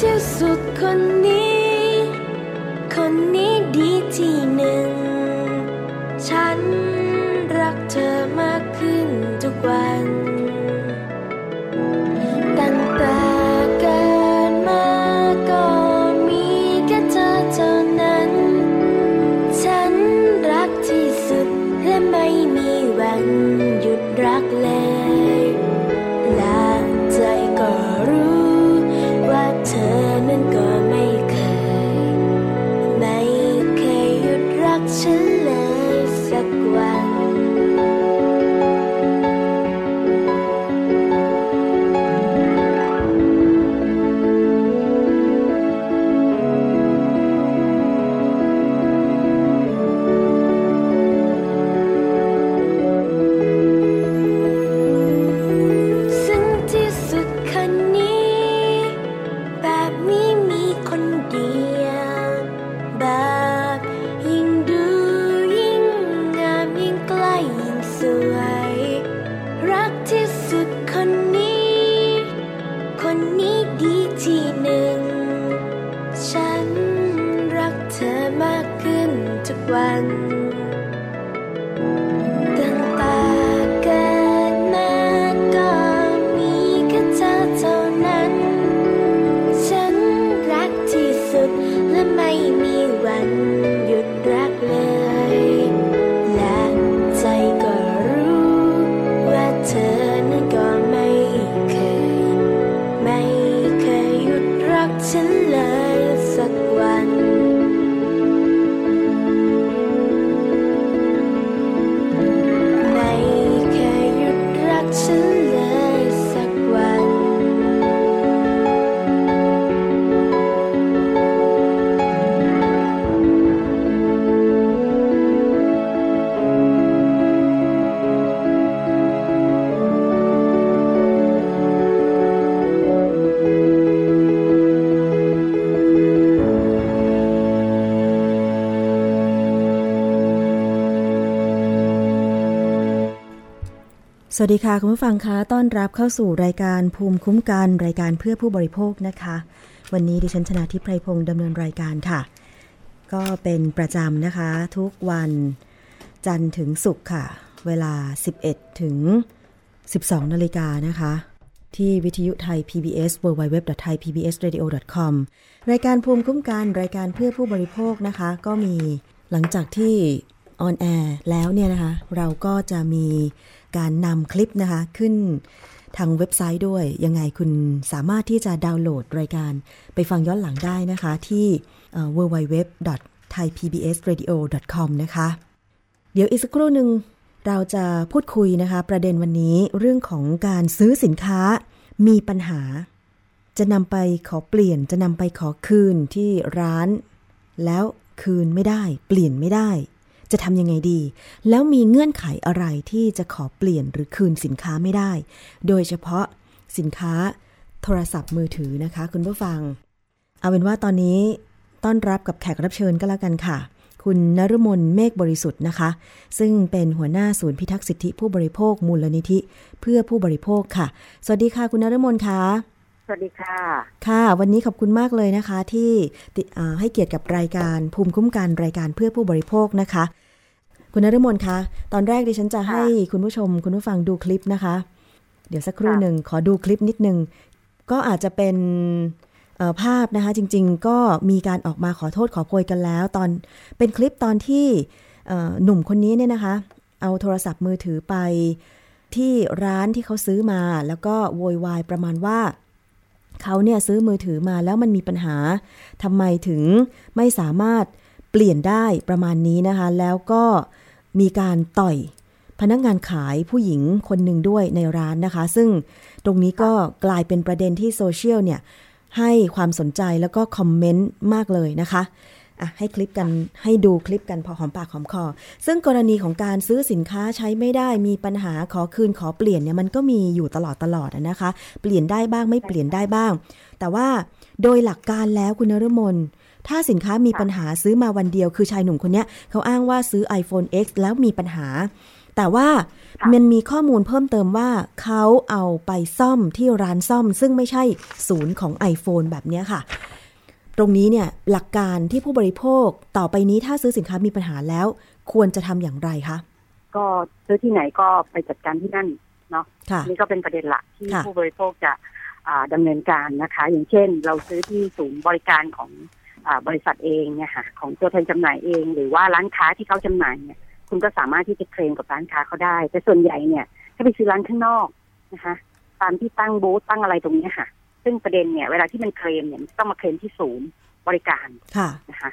ที่สุดคนนี้ คนนี้ วัสดีค่ะ คุณผู้ฟังคะต้อนรับเข้าสู่รายการภูมิคุ้มกัน รายการเพื่อผู้บริโภคนะคะ วันนี้ดิฉันชนะทิพไพรพงศ์ดำเนินรายการค่ะ ก็เป็นประจำนะคะ ทุกวันจันทร์ถึงศุกร์ค่ะ เวลา 11 ถึง 12 นาฬิกานะคะ ที่วิทยุไทย PBS www.thaipbsradio.com รายการภูมิคุ้มกันรายการเพื่อผู้บริโภคนะคะ ก็มีหลังจากที่on air แล้วเนี่ยนะคะ เราก็จะมี การนำคลิปนะคะขึ้นทางเว็บไซต์ด้วย ยังไงคุณสามารถที่จะดาวน์โหลดรายการไปฟังย้อนหลังได้นะคะที่ www.thaipbsradio.com นะคะ เดี๋ยวอีกสักครู่หนึ่งเราจะพูดคุยนะคะ ประเด็นวันนี้เรื่องของการซื้อสินค้ามีปัญหา จะนำไปขอเปลี่ยนจะนำไปขอคืนที่ร้าน แล้วคืนไม่ได้ เปลี่ยนไม่ได้ จะทำยังไงดี แล้วมีเงื่อนไขอะไรที่จะขอเปลี่ยนหรือคืนสินค้าไม่ได้ โดยเฉพาะสินค้าโทรศัพท์มือถือนะคะ คุณผู้ฟัง เอาเป็นว่าตอนนี้ต้อนรับกับแขกรับเชิญก็แล้วกันค่ะ คุณนรุมนเมฆบริสุทธิ์นะคะ ซึ่งเป็นหัวหน้าศูนย์พิทักษ์สิทธิผู้บริโภคมูลนิธิ เพื่อผู้บริโภคค่ะ สวัสดีค่ะ คุณนรุมนคะ วัสดีค่ะ ค่ะ วันนี้ขอบคุณมากเลยนะคะ ที่ให้เกียรติกับรายการภูมิคุ้มกันรายการเพื่อผู้บริโภคนะคะ คุณนรุมนคะ ตอนแรกดิฉันจะให้คุณผู้ชม คุณผู้ฟังดูคลิปนะคะ เดี๋ยวสักครู่หนึ่งขอดูคลิปนิดนึง ก็อาจจะเป็นภาพนะคะ จริง ๆ ก็มีการออกมาขอโทษขอโพยกันแล้ว ตอนเป็นคลิปตอนที่หนุ่มคนนี้เนี่ยนะคะ เอาโทรศัพท์มือถือไปที่ร้านที่เขาซื้อมา แล้วก็โวยวายประมาณว่า เขาเนี่ยซื้อมือถือมาแล้วมันมีปัญหาทำไมถึงไม่สามารถเปลี่ยนได้ประมาณนี้นะคะ แล้วก็มีการต่อยพนักงานขายผู้หญิงคนหนึ่งด้วยในร้านนะคะ ซึ่งตรงนี้ก็กลายเป็นประเด็นที่โซเชียลเนี่ยให้ความสนใจแล้วก็คอมเมนต์มากเลยนะคะ อะให้คลิปกันให้ดูคลิปกันพอหอมปากหอมคอ ซึ่งกรณีของการซื้อสินค้าใช้ไม่ได้มีปัญหาขอคืนขอเปลี่ยนเนี่ยมันก็มีอยู่ตลอดตลอดนะคะ เปลี่ยนได้บ้างไม่เปลี่ยนได้บ้าง แต่ว่าโดยหลักการแล้วคุณนรมนถ้าสินค้ามีปัญหาซื้อมาวันเดียว คือชายหนุ่มคนนี้เขาอ้างว่าซื้อ iPhone X แล้วมีปัญหา แต่ว่ามันมีข้อมูลเพิ่มเติมว่าเขาเอาไปซ่อมที่ร้านซ่อม ซึ่งไม่ใช่ศูนย์ของ iPhone แบบนี้ค่ะ ตรงนี้เนี่ยหลักการที่ผู้บริโภคต่อไปนี้ถ้าซื้อสินค้ามีปัญหาแล้ว ควรจะทำอย่างไรคะก็ซื้อที่ไหนก็ไปจัดการที่นั่นเนาะนี่ก็เป็นประเด็นหลักที่ผู้บริโภคจะดำเนินการนะคะ อย่างเช่น เราซื้อที่ศูนย์บริการของอบริษัทเองเนี่ยค่ะของตัวแทนจำหน่ายเอง หรือว่าร้านค้าที่เขาจำหน่ายเนี่ยคุณก็สามารถที่จะเคลมกับร้านค้าเขาได้ แต่ส่วนใหญ่เนี่ยถ้าไปซื้อร้านข้างนอกนะคะตามที่ตั้งบูธตั้งอะไรตรงนี้ค่ะ ซึ่งประเด็นเนี่ยเวลาที่มันเคลมเนี่ยต้องมาเคลมที่ศูนย์บริการนะคะ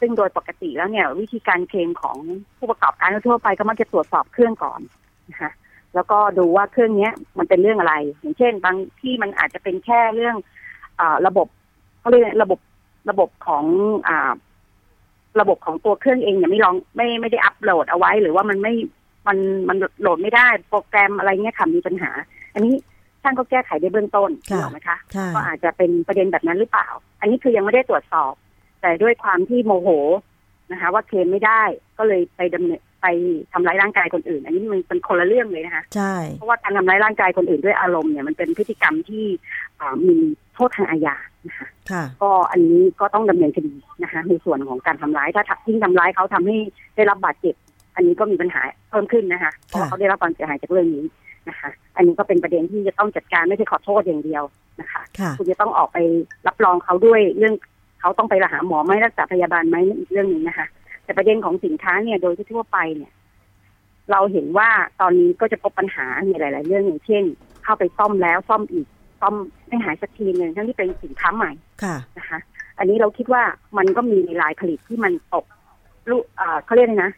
ซึ่งโดยปกติแล้วเนี่ย วิธีการเคลมของผู้ประกอบการทั่วไปก็มักจะตรวจสอบเครื่องก่อนนะคะแล้วก็ดูว่าเครื่องเนี้ยมันเป็นเรื่องอะไร อย่างเช่น บางที่มันอาจจะเป็นแค่เรื่องอระบบเขาเรียกระบบระบบของอ่าระบบของตัวเครื่องเองเนี่ยไม่ลองไม่ไม่ได้อัปโหลดเอาไว้ หรือว่ามันไม่มันมันโหลดไม่ได้โปรแกรมอะไรเงี้ยค่ะมีปัญหา อันนี้ ช่างก็แก้ไขได้เบื้องต้นถูกไหมคะก็อาจจะเป็นประเด็นแบบนั้นหรือเปล่า อันนี้คือยังไม่ได้ตรวจสอบ แต่ด้วยความที่โมโหนะคะ ว่าเคลมไม่ได้ก็เลยไปดำเนินไปทำร้ายร่างกายคนอื่น อันนี้มันเป็นคนละเรื่องเลยนะคะใช่เพราะว่าการทำร้ายร่างกายคนอื่นด้วยอารมณ์เนี่ยมันเป็นพฤติกรรมที่มีโทษทางอาญานะคะก็อันนี้ก็ต้องดำเนินคดีนะคะ ในส่วนของการทำร้ายถ้าทิ้งทำร้ายเขาทำให้ได้รับบาดเจ็บ อันนี้ก็มีปัญหาเพิ่มขึ้นนะคะเพราะเขาได้รับความเสียหายจากเรื่องนี้ นะคะ อันนี้ก็เป็นประเด็นที่จะต้องจัดการไม่ใช่ขอโทษอย่างเดียวนะคะ คุณจะต้องออกไปรับรองเขาด้วยเรื่องเขาต้องไปหาหมอไหมรักษาพยาบาลไหมอีกเรื่องหนึ่งนะคะ แต่ประเด็นของสินค้าเนี่ยโดยทั่วไปเนี่ย เราเห็นว่าตอนนี้ก็จะพบปัญหาในหลาย ๆ เรื่องอย่างเช่น เข้าไปซ่อมแล้วซ่อมอีกซ่อมไม่หายสักทีหนึ่งทั้งที่เป็นสินค้าใหม่นะคะ อันนี้เราคิดว่ามันก็มีลายผลิตที่มันตกลูกเขาเรียกนะ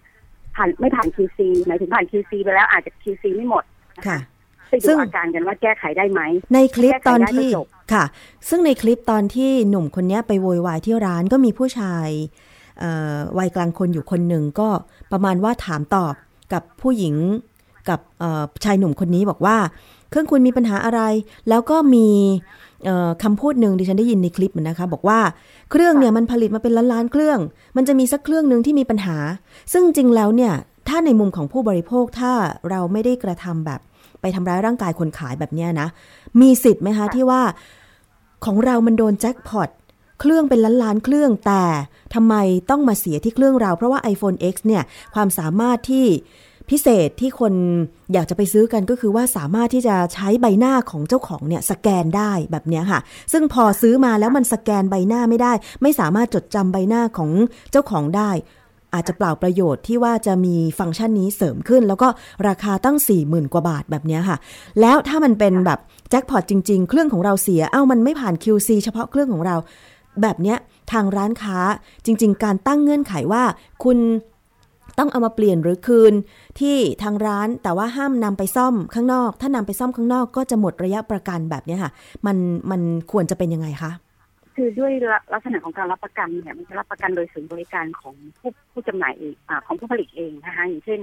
ผ่านไม่ผ่าน QC หมายถึงผ่าน QC ไปแล้วอาจจะ QC ไม่หมด ค่ะซึ่งอาการกันว่าแก้ไขได้ไหม ในคลิปตอนที่ค่ะ ซึ่งในคลิปตอนที่หนุ่มคนนี้ไปโวยวายที่ร้านก็มีผู้ชายวัยกลางคนอยู่คนหนึ่งก็ประมาณว่าถามตอบกับผู้หญิงกับชายหนุ่มคนนี้บอกว่า เครื่องคุณมีปัญหาอะไร แล้วก็มีคำพูดหนึ่งดิฉันได้ยินในคลิปนะคะ บอกว่าเครื่องเนี่ยมันผลิตมาเป็นล้านล้านเครื่อง มันจะมีสักเครื่องหนึ่งที่มีปัญหา ซึ่งจริงแล้วเนี่ยถ้าในมุมของผู้บริโภคถ้าเราไม่ได้กระทำแบบ ไปทำร้ายร่างกายคนขายแบบนี้นะ มีสิทธิ์ไหมคะที่ว่าของเรามันโดนแจ็คพอตเครื่องเป็นล้านล้านเครื่องแต่ทำไมต้องมาเสียที่เครื่องเรา เพราะว่า iPhone X เนี่ยความสามารถที่พิเศษที่คนอยากจะไปซื้อกันก็คือว่าสามารถที่จะใช้ใบหน้าของเจ้าของเนี่ยสแกนได้แบบนี้ค่ะ ซึ่งพอซื้อมาแล้วมันสแกนใบหน้าไม่ได้ ไม่สามารถจดจำใบหน้าของเจ้าของได้ อาจจะเปล่าประโยชน์ที่ว่าจะมีฟังก์ชันนี้เสริมขึ้น แล้วก็ราคาตั้ง 4 0,000 กว่าบาทแบบนี้ค่ะ แล้วถ้ามันเป็นแบบแจ็คพอตจริง ๆ เครื่องของเราเสีย เอ้ามันไม่ผ่าน QC เฉพาะเครื่องของเรา แบบเนี้ยทางร้านค้าจริง ๆ การตั้งเงื่อนไขว่าคุณต้องเอามาเปลี่ยนหรือคืนที่ทางร้านแต่ว่าห้ามนำไปซ่อมข้างนอก ถ้านำไปซ่อมข้างนอกก็จะหมดระยะประกันแบบนี้ค่ะ มันมันควรจะเป็นยังไงคะ คือด้วยลักษณะของการรับประกันเนี่ยมันจะรับประกันโดยศูนย์บริการของผู้ผู้จำหน่ายเองอของผู้ผลิตเองนะคะอย่างเช่น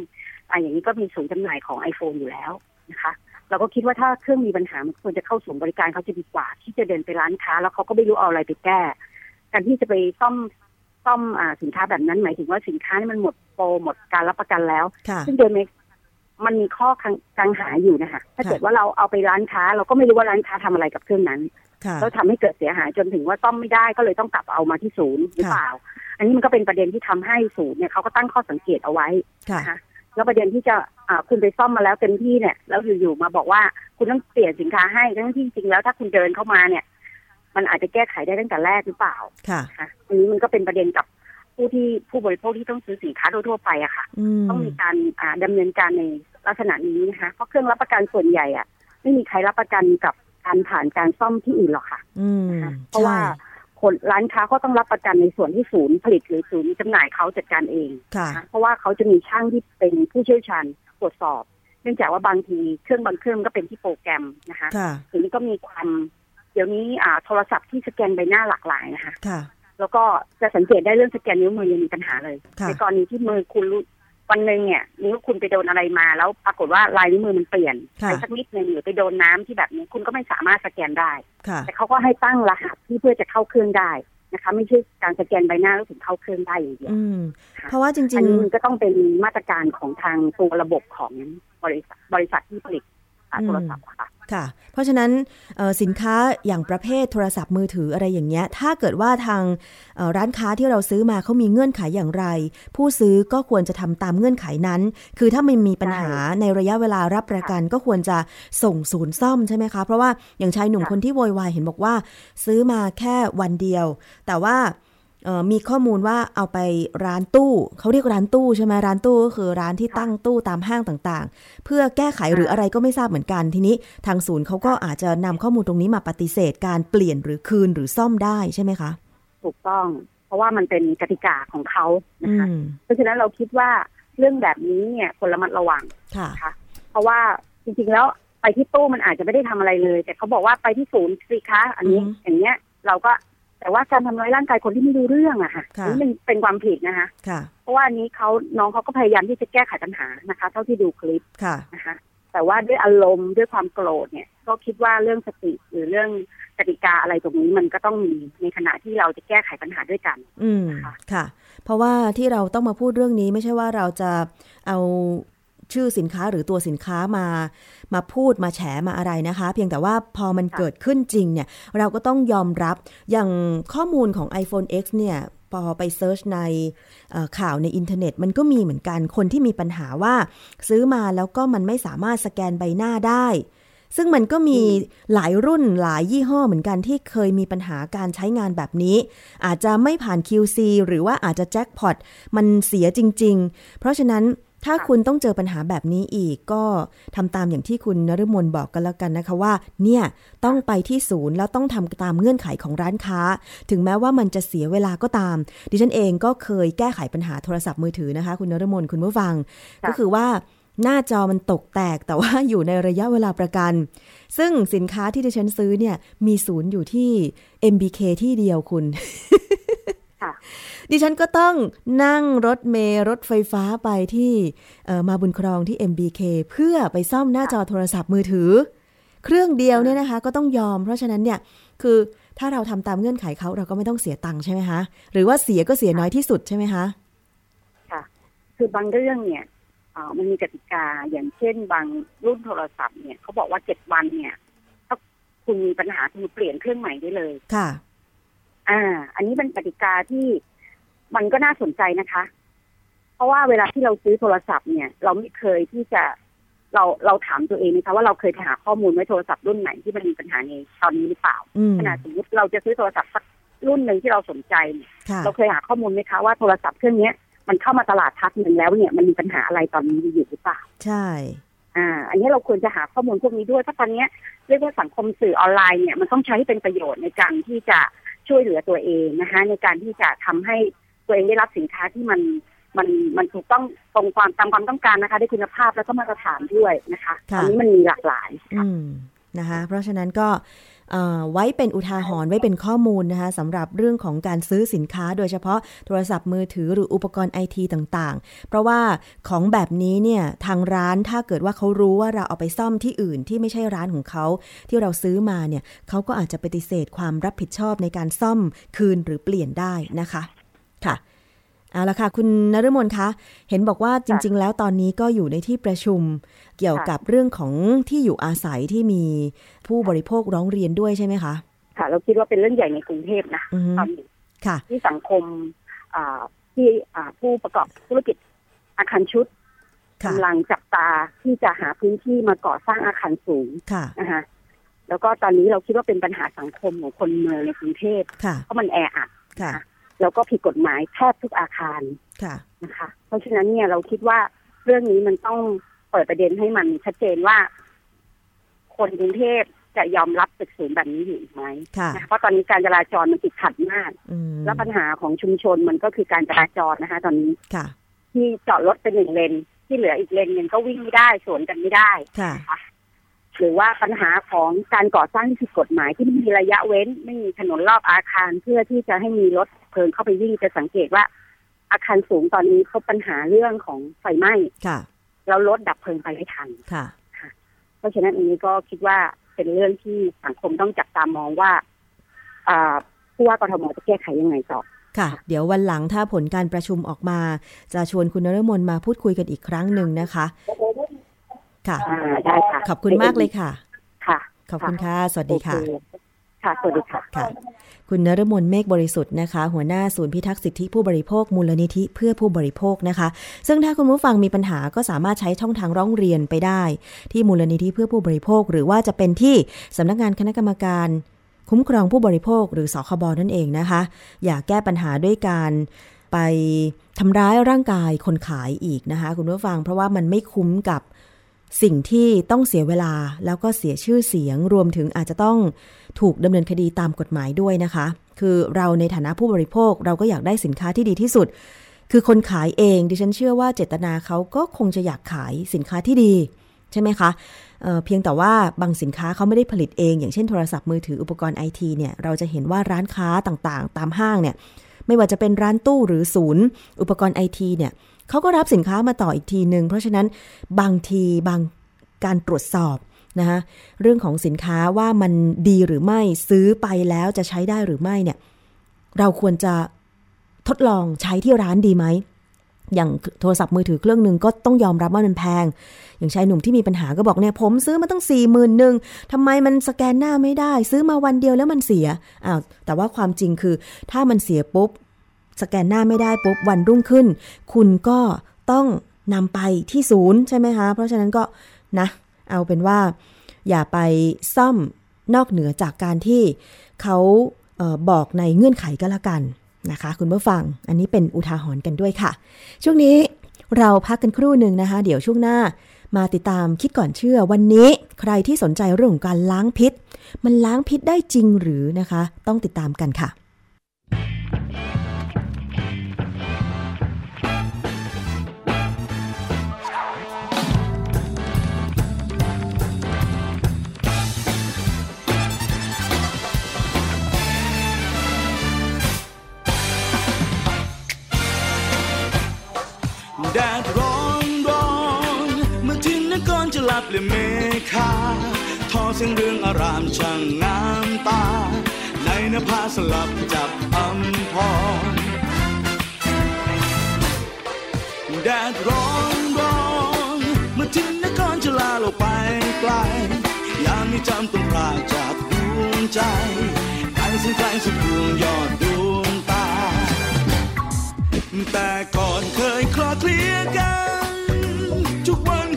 อ่าอย่างนี้ก็มีศูนย์จำหน่ายของ iPhone อยู่แล้วนะคะเราก็คิดว่าถ้าเครื่องมีปัญหามันควรจะเข้าศูนย์บริการเขาจะดีกว่า ที่จะเดินไปร้านค้า แล้วเขาก็ไม่รู้เอาอะไรไปแก้การที่จะไปซ่อมซ่อมอ่าสินค้าแบบนั้น หมายถึงว่าสินค้านี่มันหมดโปรหมดการรับประกันแล้ว ซึ่งโดยมันมีข้อกังหาอยู่นะคะ ถ้าเกิดว่าเราเอาไปร้านค้า เราก็ไม่รู้ว่าร้านค้าทำอะไรกับเครื่องนั้น แล้วทำให้เกิดเสียหายจนถึงว่าซ่อมไม่ได้ก็เลยต้องกลับเอามาที่ศูนย์หรือเปล่า อันนี้มันก็เป็นประเด็นที่ทำให้ศูนย์เนี่ยเขาก็ตั้งข้อสังเกตเอาไว้นะคะแล้วประเด็นที่จะอ่าคุณไปซ่อมมาแล้วเต็มที่เนี่ยแล้วอยู่ๆมาบอกว่าคุณต้องเปลี่ยนสินค้าให้ทั้งที่จริงแล้วถ้าคุณเดินเข้ามาเนี่ย มันอาจจะแก้ไขได้ตั้งแต่แรกหรือเปล่าค่ะอันนี้มันก็เป็นประเด็นกับผู้ที่ผู้บริโภคที่ต้องซื้อสินค้าทั่วไปอะค่ะ ต้องมีการอ่าดำเนินการในลักษณะนี้นะคะเพราะเครื่องรับประกันส่วนใหญ่อะไม่มีใครรับประกันกับ การผ่านการซ่อมที่อื่นหรอกค่ะเพราะว่าคนร้านค้าก็ต้องรับประกันในส่วนที่ศูนย์ผลิตหรือศูนย์จำหน่ายเขาจัดการเองเพราะว่าเขาจะมีช่างที่เป็นผู้เชี่ยวชาญตรวจสอบ เนื่องจากว่าบางทีเครื่องบางเครื่องก็เป็นที่โปรแกรมนะคะทีนี้ก็มีความเดี๋ยวนี้อ่าโทรศัพท์ที่สแกนใบหน้าหลากหลายนะคะแล้วก็จะสังเกตได้เรื่องสแกนนิ้วมือยังมีปัญหาเลย ในกรณีที่มือคุณ วันหนึ่งเนี่ยนิ้วคุณไปโดนอะไรมาแล้วปรากฏว่าลายนิ้วมือมันเปลี่ยนไปสักนิดนึงหรือไปโดนน้ำที่แบบนี้คุณก็ไม่สามารถสแกนได้ แต่เขาก็ให้ตั้งรหัสที่เพื่อจะเข้าเครื่องได้นะคะ ไม่ใช่การสแกนใบหน้าแล้วถึงเข้าเครื่องได้อย่างเดียวเพราะว่าจริงๆอันนี้มันก็ต้องเป็นมาตรการของทางตัวระบบของบริษัทบริษัทที่ผลิต โทรศัพท์ค่ะค่ะ เพราะฉะนั้นสินค้าอย่างประเภทโทรศัพท์มือถืออะไรอย่างเงี้ย ถ้าเกิดว่าทางร้านค้าที่เราซื้อมาเขามีเงื่อนไขอย่างไร ผู้ซื้อก็ควรจะทำตามเงื่อนไขนั้น คือถ้ามันมีปัญหาในระยะเวลารับประกันก็ควรจะส่งศูนย์ซ่อมใช่ไหมคะ เพราะว่าอย่างชายหนุ่มคนที่โวยวายเห็นบอกว่า ซื้อมาแค่วันเดียว แต่ว่า มีข้อมูลว่าเอาไปร้านตู้ เขาเรียกร้านตู้ใช่ไหมร้านตู้ก็คือร้านที่ตั้งตู้ตามห้างต่างๆ เพื่อแก้ไขหรืออะไรก็ไม่ทราบเหมือนกัน ทีนี้ทางศูนย์เขาก็อาจจะนำข้อมูลตรงนี้มาปฏิเสธการเปลี่ยนหรือคืนหรือซ่อมได้ใช่ไหมคะ ถูกต้อง เพราะว่ามันเป็นกติกาของเขานะคะเพราะฉะนั้นเราคิดว่าเรื่องแบบนี้เนี่ยคนระมัดระวังค่ะ เพราะว่าจริงๆแล้วไปที่ตู้มันอาจจะไม่ได้ทำอะไรเลย แต่เขาบอกว่าไปที่ศูนย์สิคะอันนี้อย่างเงี้ยเราก็ แต่ว่าการทำร้ายร่างกายคนที่ไม่รู้เรื่องอะค่ะนี่เป็นเป็นความผิดนะคะเพราะว่านี้เขาน้องเขาก็พยายามที่จะแก้ไขปัญหานะคะ เท่าที่ดูคลิปนะคะ แต่ว่าด้วยอารมณ์ด้วยความโกรธเนี่ย ก็คิดว่าเรื่องสติหรือเรื่องกติกาอะไรตรงนี้มันก็ต้องมีในขณะที่เราจะแก้ไขปัญหาด้วยกัน อืมค่ะ เพราะว่าที่เราต้องมาพูดเรื่องนี้ไม่ใช่ว่าเราจะเอา ชื่อสินค้าหรือตัวสินค้ามา มาพูดมาแฉมาอะไรนะคะ เพียงแต่ว่าพอมันเกิดขึ้นจริงเนี่ย เราก็ต้องยอมรับอย่างข้อมูลของ iPhone X เนี่ยพอไป search ในข่าวในอินเทอร์เน็ต มันก็มีเหมือนกันคนที่มีปัญหาว่า ซื้อมาแล้วก็มันไม่สามารถสแกนใบหน้าได้ ซึ่งมันก็มีหลายรุ่นหลายยี่ห้อเหมือนกันที่เคยมีปัญหาการใช้งานแบบนี้ อาจจะไม่ผ่าน QC หรือว่าอาจจะแจ็คพอตมันเสียจริง ๆ เพราะฉะนั้น ถ้าคุณต้องเจอปัญหาแบบนี้อีกก็ทำตามอย่างที่คุณนฤมลบอกกันแล้วกันนะคะว่า เนี่ยต้องไปที่ศูนย์แล้วต้องทำตามเงื่อนไขของร้านค้า ถึงแม้ว่ามันจะเสียเวลาก็ตาม ดิฉันเองก็เคยแก้ไขปัญหาโทรศัพท์มือถือนะคะ คุณนฤมลคุณผู้ฟัง ก็คือว่าหน้าจอมันตกแตกแต่ว่าอยู่ในระยะเวลาประกัน ซึ่งสินค้าที่ดิฉันซื้อเนี่ยมีศูนย์อยู่ที่ MBK ที่เดียวคุณ ดิฉันก็ต้องนั่งรถเมล์รถไฟฟ้าไปที่มาบุญครองที่ MBK เพื่อไปซ่อมหน้าจอโทรศัพท์มือถือ เครื่องเดียวเนี่ยนะคะก็ต้องยอม เพราะฉะนั้นเนี่ยคือถ้าเราทำตามเงื่อนไขเขาเราก็ไม่ต้องเสียตังค์ใช่ไหมคะหรือว่าเสียก็เสียน้อยที่สุดใช่ไหมคะค่ะ คือบางเรื่องเนี่ยมันมีกติกาอย่างเช่น บางรุ่นโทรศัพท์เนี่ยเขาบอกว่าเจ็ดวันเนี่ยถ้าคุณมีปัญหาคุณเปลี่ยนเครื่องใหม่ได้เลยค่ะ อ่า อันนี้เป็นกติกาที่ มันก็น่าสนใจนะคะ เพราะว่าเวลาที่เราซื้อโทรศัพท์เนี่ย เราไม่เคยที่จะเราเราถามตัวเองนะคะว่าเราเคยหาข้อมูลไว้โทรศัพท์รุ่นไหนที่มันมีปัญหาในตอนนี้หรือเปล่าขณะสมมติเราจะซื้อโทรศัพท์สักรุ่นหนึ่งที่เราสนใจ เราเคยหาข้อมูลไหมคะว่าโทรศัพท์เครื่องนี้มันเข้ามาตลาดทักหนึ่งแล้วเนี่ยมันมีปัญหาอะไรตอนนี้อยู่หรือเปล่า ใช่ อ่า อันนี้เราควรจะหาข้อมูลพวกนี้ด้วยเพราะตอนนี้เรียกว่าสังคมสื่อออนไลน์เนี่ยมันต้องใช้ให้เป็นประโยชน์ในการที่จะช่วยเหลือตัวเองนะคะ ในการที่จะทำให้ ตัวเองได้รับสินค้าที่มันมันมันถูกต้องตรงความตามความต้องการนะคะ ได้คุณภาพแล้วก็มาตรฐานด้วยนะคะตอนนี้มันมีหลากหลายอืมนะคะเพราะฉะนั้นก็ไว้เป็นอุทาหรณ์ไว้เป็นข้อมูลนะคะสำหรับเรื่องของการซื้อสินค้า โดยเฉพาะโทรศัพท์มือถือหรืออุปกรณ์ไอทีต่างๆ เพราะว่าของแบบนี้เนี่ยทางร้านถ้าเกิดว่าเขารู้ว่าเราเอาไปซ่อมที่อื่นที่ไม่ใช่ร้านของเขาที่เราซื้อมาเนี่ยเขาก็อาจจะปฏิเสธความรับผิดชอบในการซ่อมคืนหรือเปลี่ยนได้นะคะ ค่ะเอาละค่ะ คุณนฤมลคะเห็นบอกว่าจริง ๆ แล้วตอนนี้ก็อยู่ในที่ประชุม เกี่ยวกับเรื่องของที่อยู่อาศัยที่มีผู้บริโภคร้องเรียนด้วยใช่ไหมคะ ค่ะ เราคิดว่าเป็นเรื่องใหญ่ในกรุงเทพนะตอนนี้ค่ะ ที่สังคมที่ผู้ประกอบธุรกิจอาคารชุดกำลังจับตาที่จะหาพื้นที่มาก่อสร้างอาคารสูงนะคะแล้วก็ตอนนี้เราคิดว่าเป็นปัญหาสังคมของคนเมืองในกรุงเทพเพราะมันแออัด แล้วก็ผิดกฎหมายแทบทุกอาคารนะคะ เพราะฉะนั้นเนี่ยเราคิดว่าเรื่องนี้มันต้องเปิดประเด็นให้มันชัดเจนว่า คนกรุงเทพจะยอมรับตึกสูงแบบนี้อยู่อีกไหมเพราะตอนนี้การจราจรมันติดขัดมาก แล้วปัญหาของชุมชนมันก็คือการจราจรนะคะ ตอนนี้ที่จอดรถเป็นหนึ่งเลน ที่เหลืออีกเลนหนึ่งก็วิ่งไม่ได้สวนกันไม่ได้ค่ะหรือว่าปัญหาของการก่อสร้างที่ผิดกฎหมายที่ไม่มีระยะเว้น ไม่มีถนนรอบอาคารเพื่อที่จะให้มีรถ เพลิงเข้าไปวิ่งจะสังเกตว่า อาคารสูงตอนนี้เขาปัญหาเรื่องของไฟไหม้ค่ะแล้วรถดับเพลิงไปไม่ทันค่ะเพราะฉะนั้นอันนี้ก็คิดว่าเป็นเรื่องที่สังคมต้องจับตามองว่าผู้ว่ากทมจะแก้ไขยังไงต่อค่ะ เดี๋ยววันหลังถ้าผลการประชุมออกมา จะชวนคุณนรมนมาพูดคุยกันอีกครั้งหนึ่งนะคะ ค่ะได้ค่ะ ขอบคุณมากเลยค่ะ ค่ะ ขอบคุณค่ะ สวัสดีค่ะ ค่ะ สวัสดีค่ะค่ะ คุณนรมนเมฆบริสุทธิ์นะคะ หัวหน้าศูนย์พิทักษ์สิทธิผู้บริโภคมูลนิธิเพื่อผู้บริโภคนะคะ ซึ่งถ้าคุณผู้ฟังมีปัญหาก็สามารถใช้ช่องทางร้องเรียนไปได้ ที่มูลนิธิเพื่อผู้บริโภค หรือว่าจะเป็นที่สำนักงานคณะกรรมการคุ้มครองผู้บริโภคหรือสคบนั่นเองนะคะ อย่าแก้ปัญหาด้วยการไปทำร้ายร่างกายคนขายอีกนะคะ คุณผู้ฟังเพราะว่ามันไม่คุ้มกับสิ่งที่ต้องเสียเวลาแล้วก็เสียชื่อเสียงรวมถึงอาจจะต้อง ถูกดำเนินคดีตามกฎหมายด้วยนะคะ คือเราในฐานะผู้บริโภคเราก็อยากได้สินค้าที่ดีที่สุด คือคนขายเองดิฉันเชื่อว่าเจตนาเขาก็คงจะอยากขายสินค้าที่ดี ใช่ไหมคะเเพียงแต่ว่าบางสินค้าเขาไม่ได้ผลิตเอง อย่างเช่นโทรศัพท์มือถืออุปกรณ์ไอทีเนี่ยเราจะเห็นว่าร้านค้าต่างๆ ตามห้างเนี่ยไม่ว่าจะเป็นร้านตู้หรือศูนย์ อุปกรณ์ไอทีเนี่ยเขาก็รับสินค้ามาต่ออีกทีหนึ่งเพราะฉะนั้นบางทีบางการตรวจสอบ นะคะเรื่องของสินค้าว่ามันดีหรือไม่ซื้อไปแล้วจะใช้ได้หรือไม่เนี่ยเราควรจะทดลองใช้ที่ร้านดีไหม อย่างโทรศัพท์มือถือเครื่องหนึ่งก็ต้องยอมรับว่ามันแพง อย่างชายหนุ่มที่มีปัญหาก็บอกเนี่ยผมซื้อมาตั้งสี่หมื่นหนึ่งทำไมมันสแกนหน้าไม่ได้ ซื้อมาวันเดียวแล้วมันเสียอ้าวแต่ว่าความจริงคือ ถ้ามันเสียปุ๊บ สแกนหน้าไม่ได้ปุ๊บวันรุ่งขึ้น คุณก็ต้องนำไปที่ศูนย์ใช่ไหมคะ เพราะฉะนั้นก็นะ เอาเป็นว่าอย่าไปซ่อมนอกเหนือจากการที่เขาเออบอกในเงื่อนไขก็แล้วกันนะคะ คุณผู้ฟัง อันนี้เป็นอุทาหรณ์กันด้วยค่ะ ช่วงนี้เราพักกันครู่หนึ่งนะคะ เดี๋ยวช่วงหน้ามาติดตามคิดก่อนเชื่อวันนี้ ใครที่สนใจเรื่องของการล้างพิษ มันล้างพิษได้จริงหรือนะคะ ต้องติดตามกันค่ะ ลับเลยเมฆาทอเสียงเรื่องอารามช่างงามตา ในนภาสลับจับอัมพรแดดร้อนร้อนเมื่อทินนกรจะลาเราไปไกล ยามนี้จำต้องพลาจากดวงใจไกลสุดไกลสุดดวงยอดดวงตา แต่ก่อนเคยคลอเคลียกัน ทุกวัน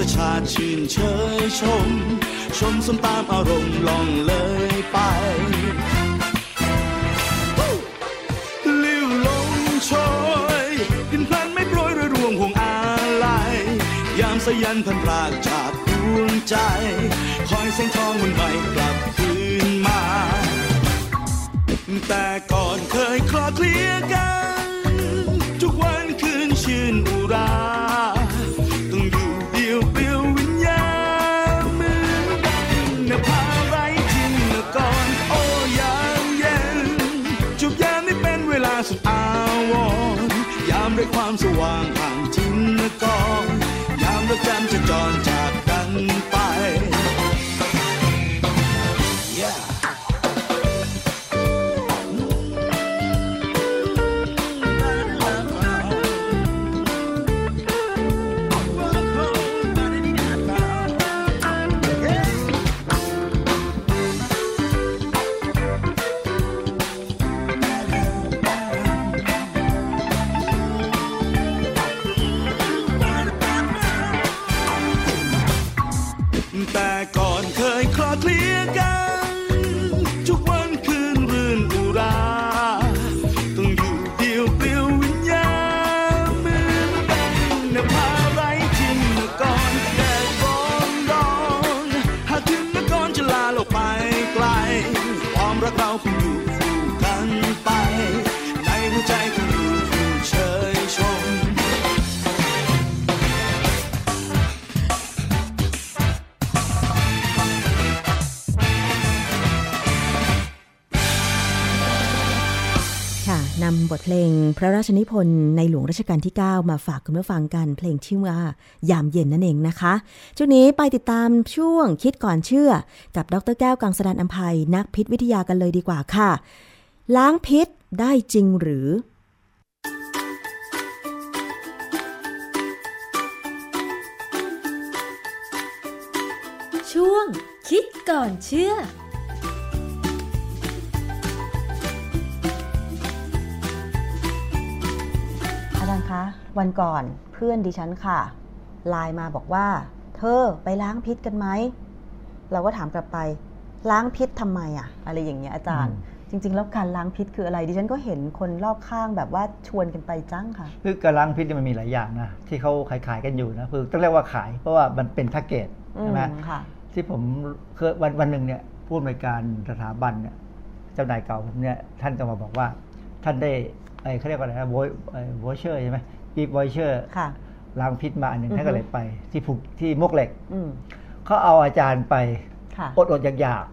สชาติชื่นเชยชม ชมสมตามอารมณ์ลองเลยไปลิ้วลงโชยดินพลันไม่โปรยรวยรวงห่วงอาลัยยามสยันพันรากจากดวงใจ คอยเส้นทองมันใหม่กลับคืนมา แต่ก่อนเคยคลอเคลียร์กัน สุดอาวรยามด้วยความสว่างห่างจินกรยามดวงจันทร์จะจรจากกันไป พระราชนิพนธ์ในหลวงรัชกาลที่ 9 มาฝากคุณผู้ฟังกัน เพลงชื่อว่ายามเย็นนั่นเองนะคะช่วงนี้ไปติดตามช่วงคิดก่อนเชื่อ กับดรแก้วกังสดานอัมภัยนักพิษวิทยากันเลยดีกว่าค่ะ ล้างพิษได้จริงหรือช่วงคิดก่อนเชื่อ วันก่อนเพื่อนดิฉันค่ะไลน์มาบอกว่า เธอไปล้างพิษกันไหม เราก็ถามกลับไป ล้างพิษทำไมอะอะไรอย่างเงี้ยอาจารย์ จริง ๆ แล้วการล้างพิษคืออะไร ดิฉันก็เห็นคนรอบข้างแบบว่าชวนกันไปจังค่ะ คือการล้างพิษเนี่ยมันมีหลายอย่างนะที่เขาขายขายๆกันอยู่นะคือต้องเรียกว่าขายเพราะว่ามันเป็นแพ็กเกจใช่ไหมอืมค่ะที่ผมเคยวันวันหนึ่งเนี่ยผู้อำนวยการสถาบันเนี่ยเจ้านายเก่าผมเนี่ยท่านก็มาบอกว่า ท่านได้ไอ้เขาเรียกว่าอะไรนะ voucher ใช่ไหม gift voucher ค่ะล้างพิษมาอันหนึ่งอือฮึท่านก็เลยไป ที่ผูกที่มวกเหล็กอืมเขาเอาอาจารย์ไปค่ะอดอดอยากอยาก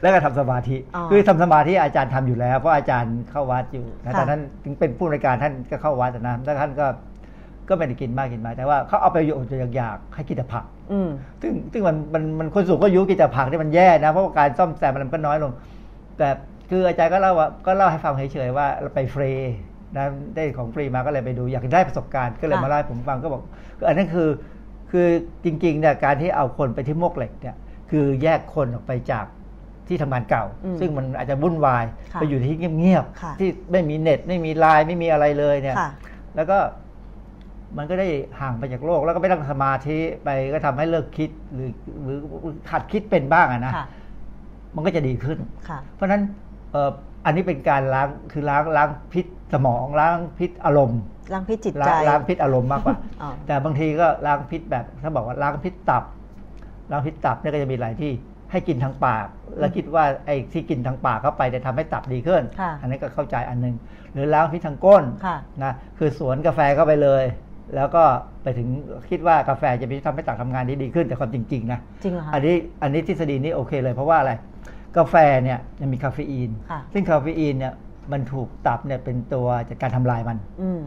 แล้วก็ทำสมาธิอ๋อคือทำสมาธิอาจารย์ทำอยู่แล้ว เพราะอาจารย์เข้าวัดอยู่นะค่ะแต่ท่านถึงเป็นผู้อำนวยการท่านก็เข้าวัดนะแล้วท่านก็ก็ไม่ได้กินมากกินมากแต่ว่าเขาเอาไปอดอยากอยากให้กินแต่ผักอืมซึ่งซึ่งมันมันมันคนสูงก็อายุกินแต่ผักนี่มันแย่นะเพราะว่าการซ่อมแซมมันก็น้อยลง แต่คืออาจารย์ก็เล่าว่าก็เล่าให้ฟังเฉยๆว่าเราไปฟรี นะได้ของฟรีมาก็เลยไปดูอยากได้ประสบการณ์ก็เลยค่ะมาเล่าให้ผมฟังก็บอกคืออันนั้นคือคือจริงๆเนี่ยการที่เอาคนไปที่มวกเหล็กเนี่ยคือแยกคนออกไปจากที่ทำงานเก่าอืมซึ่งมันอาจจะวุ่นวายค่ะไปอยู่ที่เงียบค่ะๆที่ไม่มีเน็ตไม่มีไลน์ไม่มีอะไรเลยเนี่ยค่ะแล้วก็มันก็ได้ห่างไปจากโลกแล้วก็ไม่ต้องสมาธิไปก็ทำให้เลิกคิดหรือหรือขัดคิดเป็นบ้างอะนะค่ะมันก็จะดีขึ้นค่ะเพราะฉะนั้นเอ่ออันนี้เป็นการล้างคือล้างล้างพิษสมองล้างพิษอารมณ์ ล้างพิษจิตล้าใจงล้างพิษอารมณ์มากกว่าอ๋อแต่บางทีก็ล้างพิษแบบถ้าบอกว่าล้างพิษตับ ล้างพิษตับเนี่ยก็จะมีหลายที่ให้กินทางปาก แล้วคิดว่าไอ้ที่กินทางปากเข้าไปจะทำให้ตับดีขึ้นค่ะอันนี้ก็เข้าใจอันหนึง หรือล้างพิษทางก้นค่ะนะคือสวนกาแฟเข้าไปเลย แล้วก็ไปถึงคิดว่ากาแฟจะไปทำให้ตับทำงานได้ดีขึ้นแต่ความจริงๆนะจริงเหรอคะอันนี้อันนี้ทฤษฎีนี้โอเคเลยเพราะว่าอะไร กาแฟเนี่ยมันมีคาเฟอีน ค่ะ ซึ่งคาเฟอีนเนี่ยมันถูกตับเนี่ยเป็นตัวจัดการทำลายมัน อืม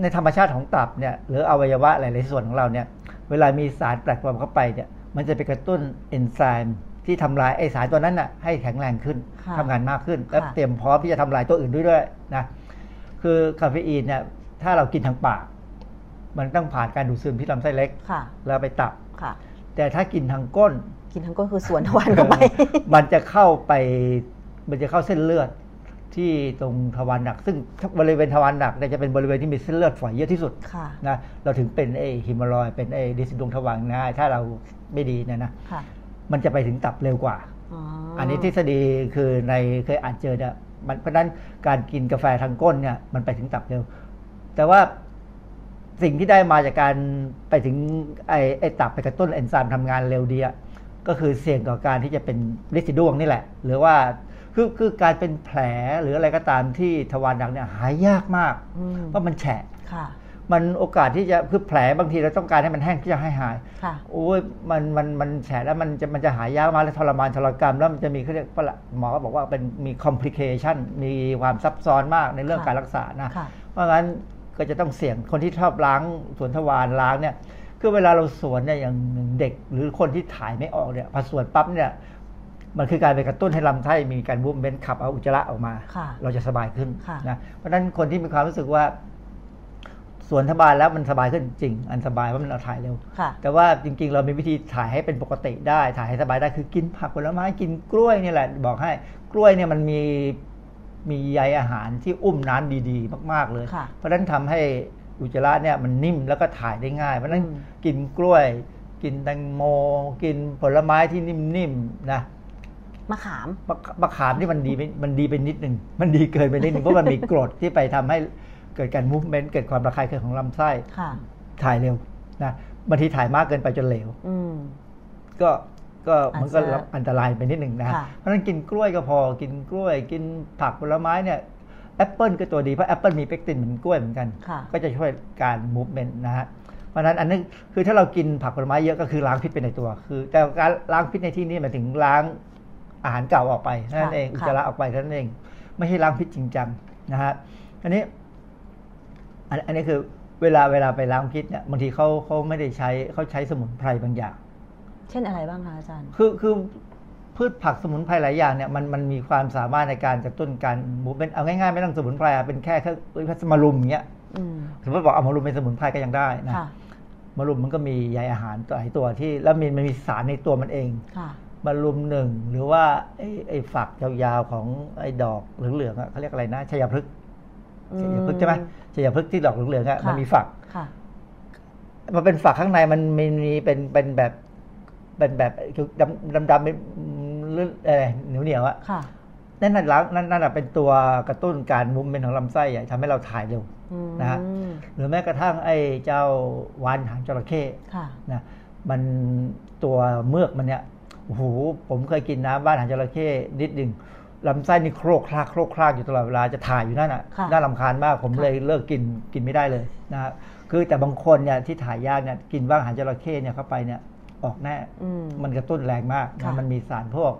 ในธรรมชาติของตับเนี่ยหรืออวัยวะหลายๆส่วนของเราเนี่ยเวลามีสารแปลกปลอมเข้าไปเนี่ยมันจะไปกระตุ้นเอนไซม์ที่ทำลายไอสารตัวนั้นน่ะให้แข็งแรงขึ้นค่ะทำงานมากขึ้น และค่ะ เตรียมพร้อมที่จะทำลายตัวอื่นด้วยด้วยนะคือคาเฟอีนเนี่ยถ้าเรากินทางปาก มันต้องผ่านการดูดซึมที่ลำไส้เล็ก ค่ะ แล้วไปตับ ค่ะ แต่ถ้ากินทางก้น กินทั้งก้นคือสวนทวารเข้าไป มันจะเข้าไปมันจะเข้าเส้นเลือดที่ตรงทวารหนัก ซึ่งบริเวณทวารหนักเนี่ยจะเป็นบริเวณที่มีเส้นเลือดฝอยเยอะที่สุดค่ะนะเราถึงเป็นไอฮิมารอยด์เป็นไอดิสดวงทวารง่ายถ้าเราไม่ดีเนี่ยนะค่ะมันจะไปถึงตับเร็วกว่าอ๋ออัอันนี้ทฤษฎีคือในเคยอ่านเจอเนี่ยมันเพราะฉะนั้นการกินกาแฟทางก้นเนี่ยมันไปถึงตับเร็ว แต่ว่าสิ่งที่ได้มาจากการไปถึงไอไอตับไปกระตุ้นเอนไซม์ทำงานเร็วดีอะ ก็คือเสี่ยงต่อการที่จะเป็นลิซิดวงนี่แหละ หรือว่าคือคือการเป็นแผลหรืออะไรก็ตามที่ทวารหนักเนี่ยหายยากมากอืมเพราะมันแฉะค่ะมันโอกาสที่จะคือแผลบางทีเราต้องการให้มันแห้งที่จะให้หายค่ะโอ้ยมันมันมันแฉะแล้วมันจะมันจะหายยากมากและทรมานทรกรรม แล้วมันจะมีเขาเรียกว่าหมอก็บอกว่าเป็นมี complication มีความซับซ้อนมากในเรื่องค่ะการรักษานะค่ะเพราะงั้นก็จะต้องเสี่ยงคนที่ชอบล้างสวนทวารล้างเนี่ย คือเวลาเราสวนเนี่ยอย่างเด็กหรือคนที่ถ่ายไม่ออกเนี่ยพอสวนปั๊บเนี่ยมันคือการไปกระตุ้นให้ลำไส้มีการบูมเบนขับเอาอุจจาระออกมาค่ะเราจะสบายขึ้นค่ะนะเพราะฉะนั้นคนที่มีความรู้สึกว่าสวนทบานแล้วมันสบายขึ้นจริง อันสบายเพราะมันเราถ่ายเร็วค่ะแต่ว่าจริง ๆ เรามีวิธีถ่ายให้เป็นปกติได้ ถ่ายให้สบายได้คือกินผักผลไม้กินกล้วยนี่แหละ บอกให้กล้วยเนี่ยมันมีมีใยอาหารที่อุ้มน้ำดี ๆ มาก ๆเลยค่ะเพราะฉะนั้นทำให้ อุจจาระเนี่ยมันนิ่มแล้วก็ถ่ายได้ง่ายเพราะฉะนั้นอืมกินกล้วย กินแตงโม กินผลไม้ที่นิ่มๆนะมะขามมะมะขามที่มันดีไปมันดีไปนิดนึงมันดีเกินไปนิดนึงเพราะมันมีกรดที่ไปทำให้เกิดการ movement เกิดความระคายเคืองของลำไส้ค่ะถ่ายเร็วนะบางทีถ่ายมากเกินไปจนเหลวอืมก็ก็มันก็อาจจะอันตรายไปนิดหนึ่งนะฮะค่ะเพราะฉะนั้นกินกล้วยก็พอกินกล้วย กินผักผลไม้เนี่ย แอปเปิลก็ตัวดีเพราะแอปเปิลมีเปกตินเหมือนกล้วยเหมือนกันค่ะก็จะช่วยการ movement นะฮะเพราะฉะนั้นอันนี้คือถ้าเรากินผักผลไม้เยอะก็คือล้างพิษไปในตัว คือ แต่การล้างพิษในที่นี้หมายถึงล้างอาหารเก่าออกไปนั่นเองอุจจาระออกไปนั่นเอง ไม่ใช่ล้างพิษจริงจังนะฮะอันนี้อันอันนี้คือเวลาเวลาไปล้างพิษเนี่ยบางทีเขาเขาไม่ได้ใช้เขาใช้สมุนไพรบางอย่าง เช่นอะไรบ้างคะอาจารย์ คือคือ พืชผักสมุนไพรหลายอย่างเนี่ยมันมันมีความสามารถในการกระตุ้นการมูฟเป็นเอาง่ายๆไม่ต้องสมุนไพรอะเป็นแค่แค่แค่มารุมอย่างเงี้ยอืมสมมติบอกเอามารุมเป็นสมุนไพรก็ยังได้นะค่ะมารุมมันก็มีใยอาหารตัวหลายตัวที่แล้วมีมันมีสารในตัวมันเองค่ะมารุมหนึ่งหรือว่าไอ้ไอ้ฝักยาวๆของไอ้ดอกเหลืองๆอะเขาเรียกอะไรนะชัยพฤกษ์อืชัยพฤกษ์ใช่ไหมชัยพฤกษ์ที่ดอกเหลืองๆอะค่ะมันมีฝักค่ะมันเป็นฝักข้างในมันมีมีเป็นเป็นแบบเป็นแบบดำดำดำเป็นเลื่อนอะไรเหนียวเหนียวๆอะค่ะนั่นน่ะล้างนั่นนั่นน่ะเป็นตัวกระตุ้นการมุมเป็นของลำไส้อะทำให้เราถ่ายเร็วอืมนะฮะหรือแม้กระทั่งไอ้เจ้าวานหางจระเข้ค่ะนะมันตัวเมือกมันเนี่ยโอ้โหผมเคยกินน้ำบ้านหางจระเข้นิดหนึ่งลำไส้นี่โครกคลากโครกคลากอยู่ตลอดเวลาจะถ่ายอยู่นั่นอะค่ะน่าลำคาญมากผมค่ะเลยเลิกกินกินไม่ได้เลยนะฮะคือแต่บางคนเนี่ยที่ถ่ายยากเนี่ยกินบ้างหางจระเข้เนี่ยเข้าไปเนี่ย ออกแน่อืมมันกระตุ้นแรงมากค่ะนะมันมีสารพวก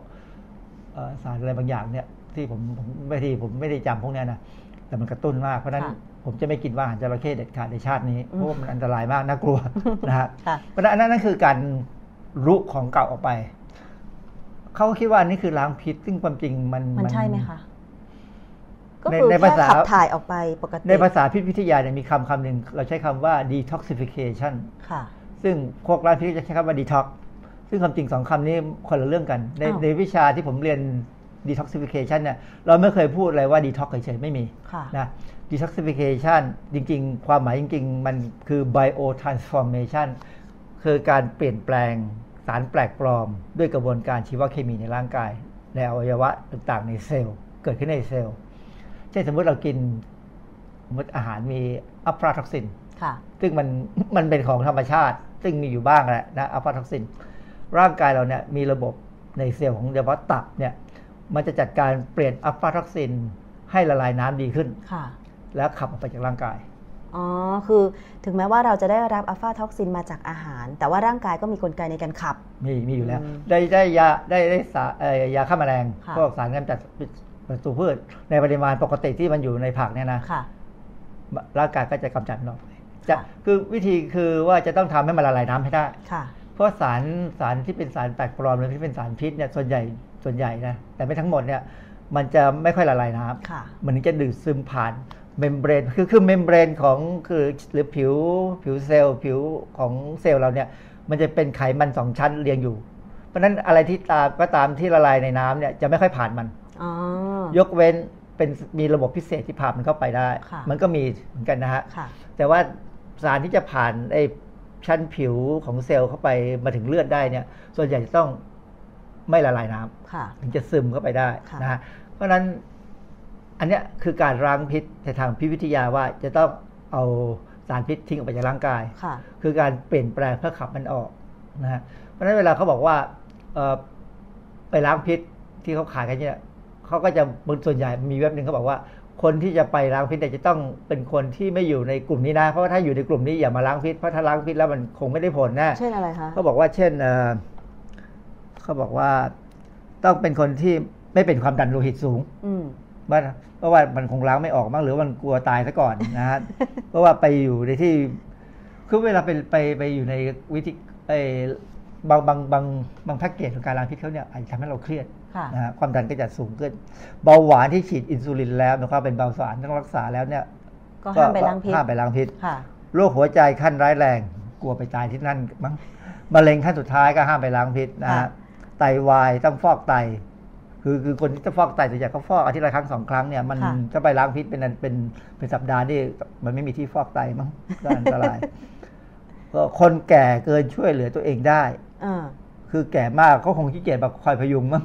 เอ่อสารอะไรบางอย่างเนี่ย ที่ผมผมไม่ที่ผมไม่ได้จำพวกเนี้ยนะแต่มันกระตุ้นมากเพราะฉะนั้นค่ะผมจะไม่กินว่าอาหารจระเข้เด็ดขาดในชาตินี้อืมเพราะว่ามันอันตรายมากน่ากลัวนะฮะค่ะเพราะฉะนั้นอันนั้นนั่นคือการรุของเก่าออกไปเขาก็คิดว่าอันนี้คือล้างพิษซึ่งความจริงมันมันใช่ไหมคะก็ในคือในแค่ภาษาขับถ่ายออกไปปกติในภาษาพิษวิทยาเนี่ยมีคำคำหนึ่งเราใช้คำว่า detoxification ค่ะ ซึ่งพวกร้านพิษจะใช้คำว่า detox ซึ่งความจริงสองคำนี้คนละเรื่องกัน ในอ้าวในวิชาที่ผมเรียน detoxification เนี่ยเราไม่เคยพูดเลยว่า detox เฉยๆไม่มีค่ะนะ detoxification จริง ๆ ความหมายจริง ๆ มันคือ bio transformation คือการเปลี่ยนแปลงสารแปลกปลอม ด้วยกระบวนการชีวเคมีในร่างกาย ในอวัยวะต่างๆ ในเซลล์ เกิดขึ้นในเซลล์ เช่นสมมติเรากินสมมติอาหารมีอัลฟาท็อกซินค่ะซึ่งมันมันเป็นของธรรมชาติ ซึ่งมีอยู่บ้างแหละนะอัลฟาท็อกซิน ร่างกายเราเนี่ยมีระบบในเซลล์ของเดวะตับเนี่ยมันจะจัดการเปลี่ยนอะฟลาท็อกซินให้ละลายน้ำดีขึ้นค่ะ แล้วขับออกไปจากร่างกาย อ๋อ คือถึงแม้ว่าเราจะได้รับอะฟลาท็อกซินมาจากอาหาร แต่ว่าร่างกายก็มีกลไกในการขับ มีมีอยู่แล้วอืมได้ได้ยาได้ได้สาเอ่อยาฆ่าแมลงค่ะพวกสารกำจัดศัตรูพืชในปริมาณปกติที่มันอยู่ในผักเนี่ยนะค่ะร่างกายก็จะกำจัดมันออกไป จะค่ะคือวิธีคือว่าจะต้องทำให้มันละลายน้ำให้ได้ค่ะเพราะสารสารที่เป็นสารแปลกปลอมหรือที่เป็นสารพิษเนี่ยส่วนใหญ่ส่วนใหญ่นะแต่ไม่ทั้งหมดเนี่ยมันจะไม่ค่อยละลายน้ำค่ะมันจะดูดซึมผ่าน membrane คือคือ membrane ของคือหรือผิวผิวเซลล์ผิวของเซลล์เราเนี่ยมันจะเป็นไขมันสองชั้นเรียงอยู่ เพราะฉะนั้นอะไรที่ตามก็ตามที่ละลายในน้ำเนี่ยจะไม่ค่อยผ่านมันอ๋อยกเว้นเป็นมีระบบพิเศษที่พามันเข้าไปได้ มันก็มีเหมือนกันนะฮะแต่ว่า สารที่จะผ่านไอ้ชั้นผิวของเซลล์เข้าไปมาถึงเลือดได้เนี่ย ส่วนใหญ่จะต้องไม่ละลายน้ำถึงจะซึมเข้าไปได้นะฮะเพราะฉะนั้นอันนี้คือการล้างพิษในทางพิวิทยาว่าจะต้องเอาสารพิษทิ้งออกไปจากร่างกายคือการเปลี่ยนแปลงเพื่อขับมันออกนะฮะเพราะฉะนั้นเวลาเขาบอกว่าไปล้างพิษที่เขาขายกันเนี่ยเขาก็จะบนส่วนใหญ่มีเว็บหนึ่งเขาบอกว่า คนที่จะไปล้างพิษแต่จะต้องเป็นคนที่ไม่อยู่ในกลุ่มนี้นะ เพราะว่าถ้าอยู่ในกลุ่มนี้อย่ามาล้างพิษเพราะถ้าล้างพิษแล้วมันคงไม่ได้ผลแน่เช่นอะไรคะเขาบอกว่าเช่นเขาบอกว่าต้องเป็นคนที่ไม่เป็นความดันโลหิตสูงว่าเพราะว่ามันคงล้างไม่ออกมั้งหรือมันกลัวตายซะก่อนนะฮะเพราะว่าไปอยู่ในที่คือเวลาไปไปไปอยู่ในวิธีไอบางบางบางบางแพ็กเกจของการล้างพิษเขาเนี่ยอาจจะทำให้เราเครียด นะฮะความดันก็จะสูงขึ้น เบาหวานที่ฉีดอินซูลินแล้วนะครับเป็นเบาหวานต้องรักษาแล้วเนี่ย ก็ห้ามไปล้างพิษห้ามไปล้างพิษโรคหัวใจขั้นร้ายแรง กลัวไปตายที่นั่นมั้งมะเร็งขั้นสุดท้ายก็ห้ามไปล้างพิษนะฮะไตวายต้องฟอกไต คือคือคนที่จะฟอกไตแต่อยากเขาฟอกอาทิตย์ละครั้งสองครั้งเนี่ยมันจะไปล้างพิษเป็นเป็นเป็นสัปดาห์นี่มันไม่มีที่ฟอกไตมั้งก็อันตรายคนแก่เกินช่วยเหลือตัวเองได้ คือแก่มากเขาคงขี้เกียจแบบคอยพยุงมั้ง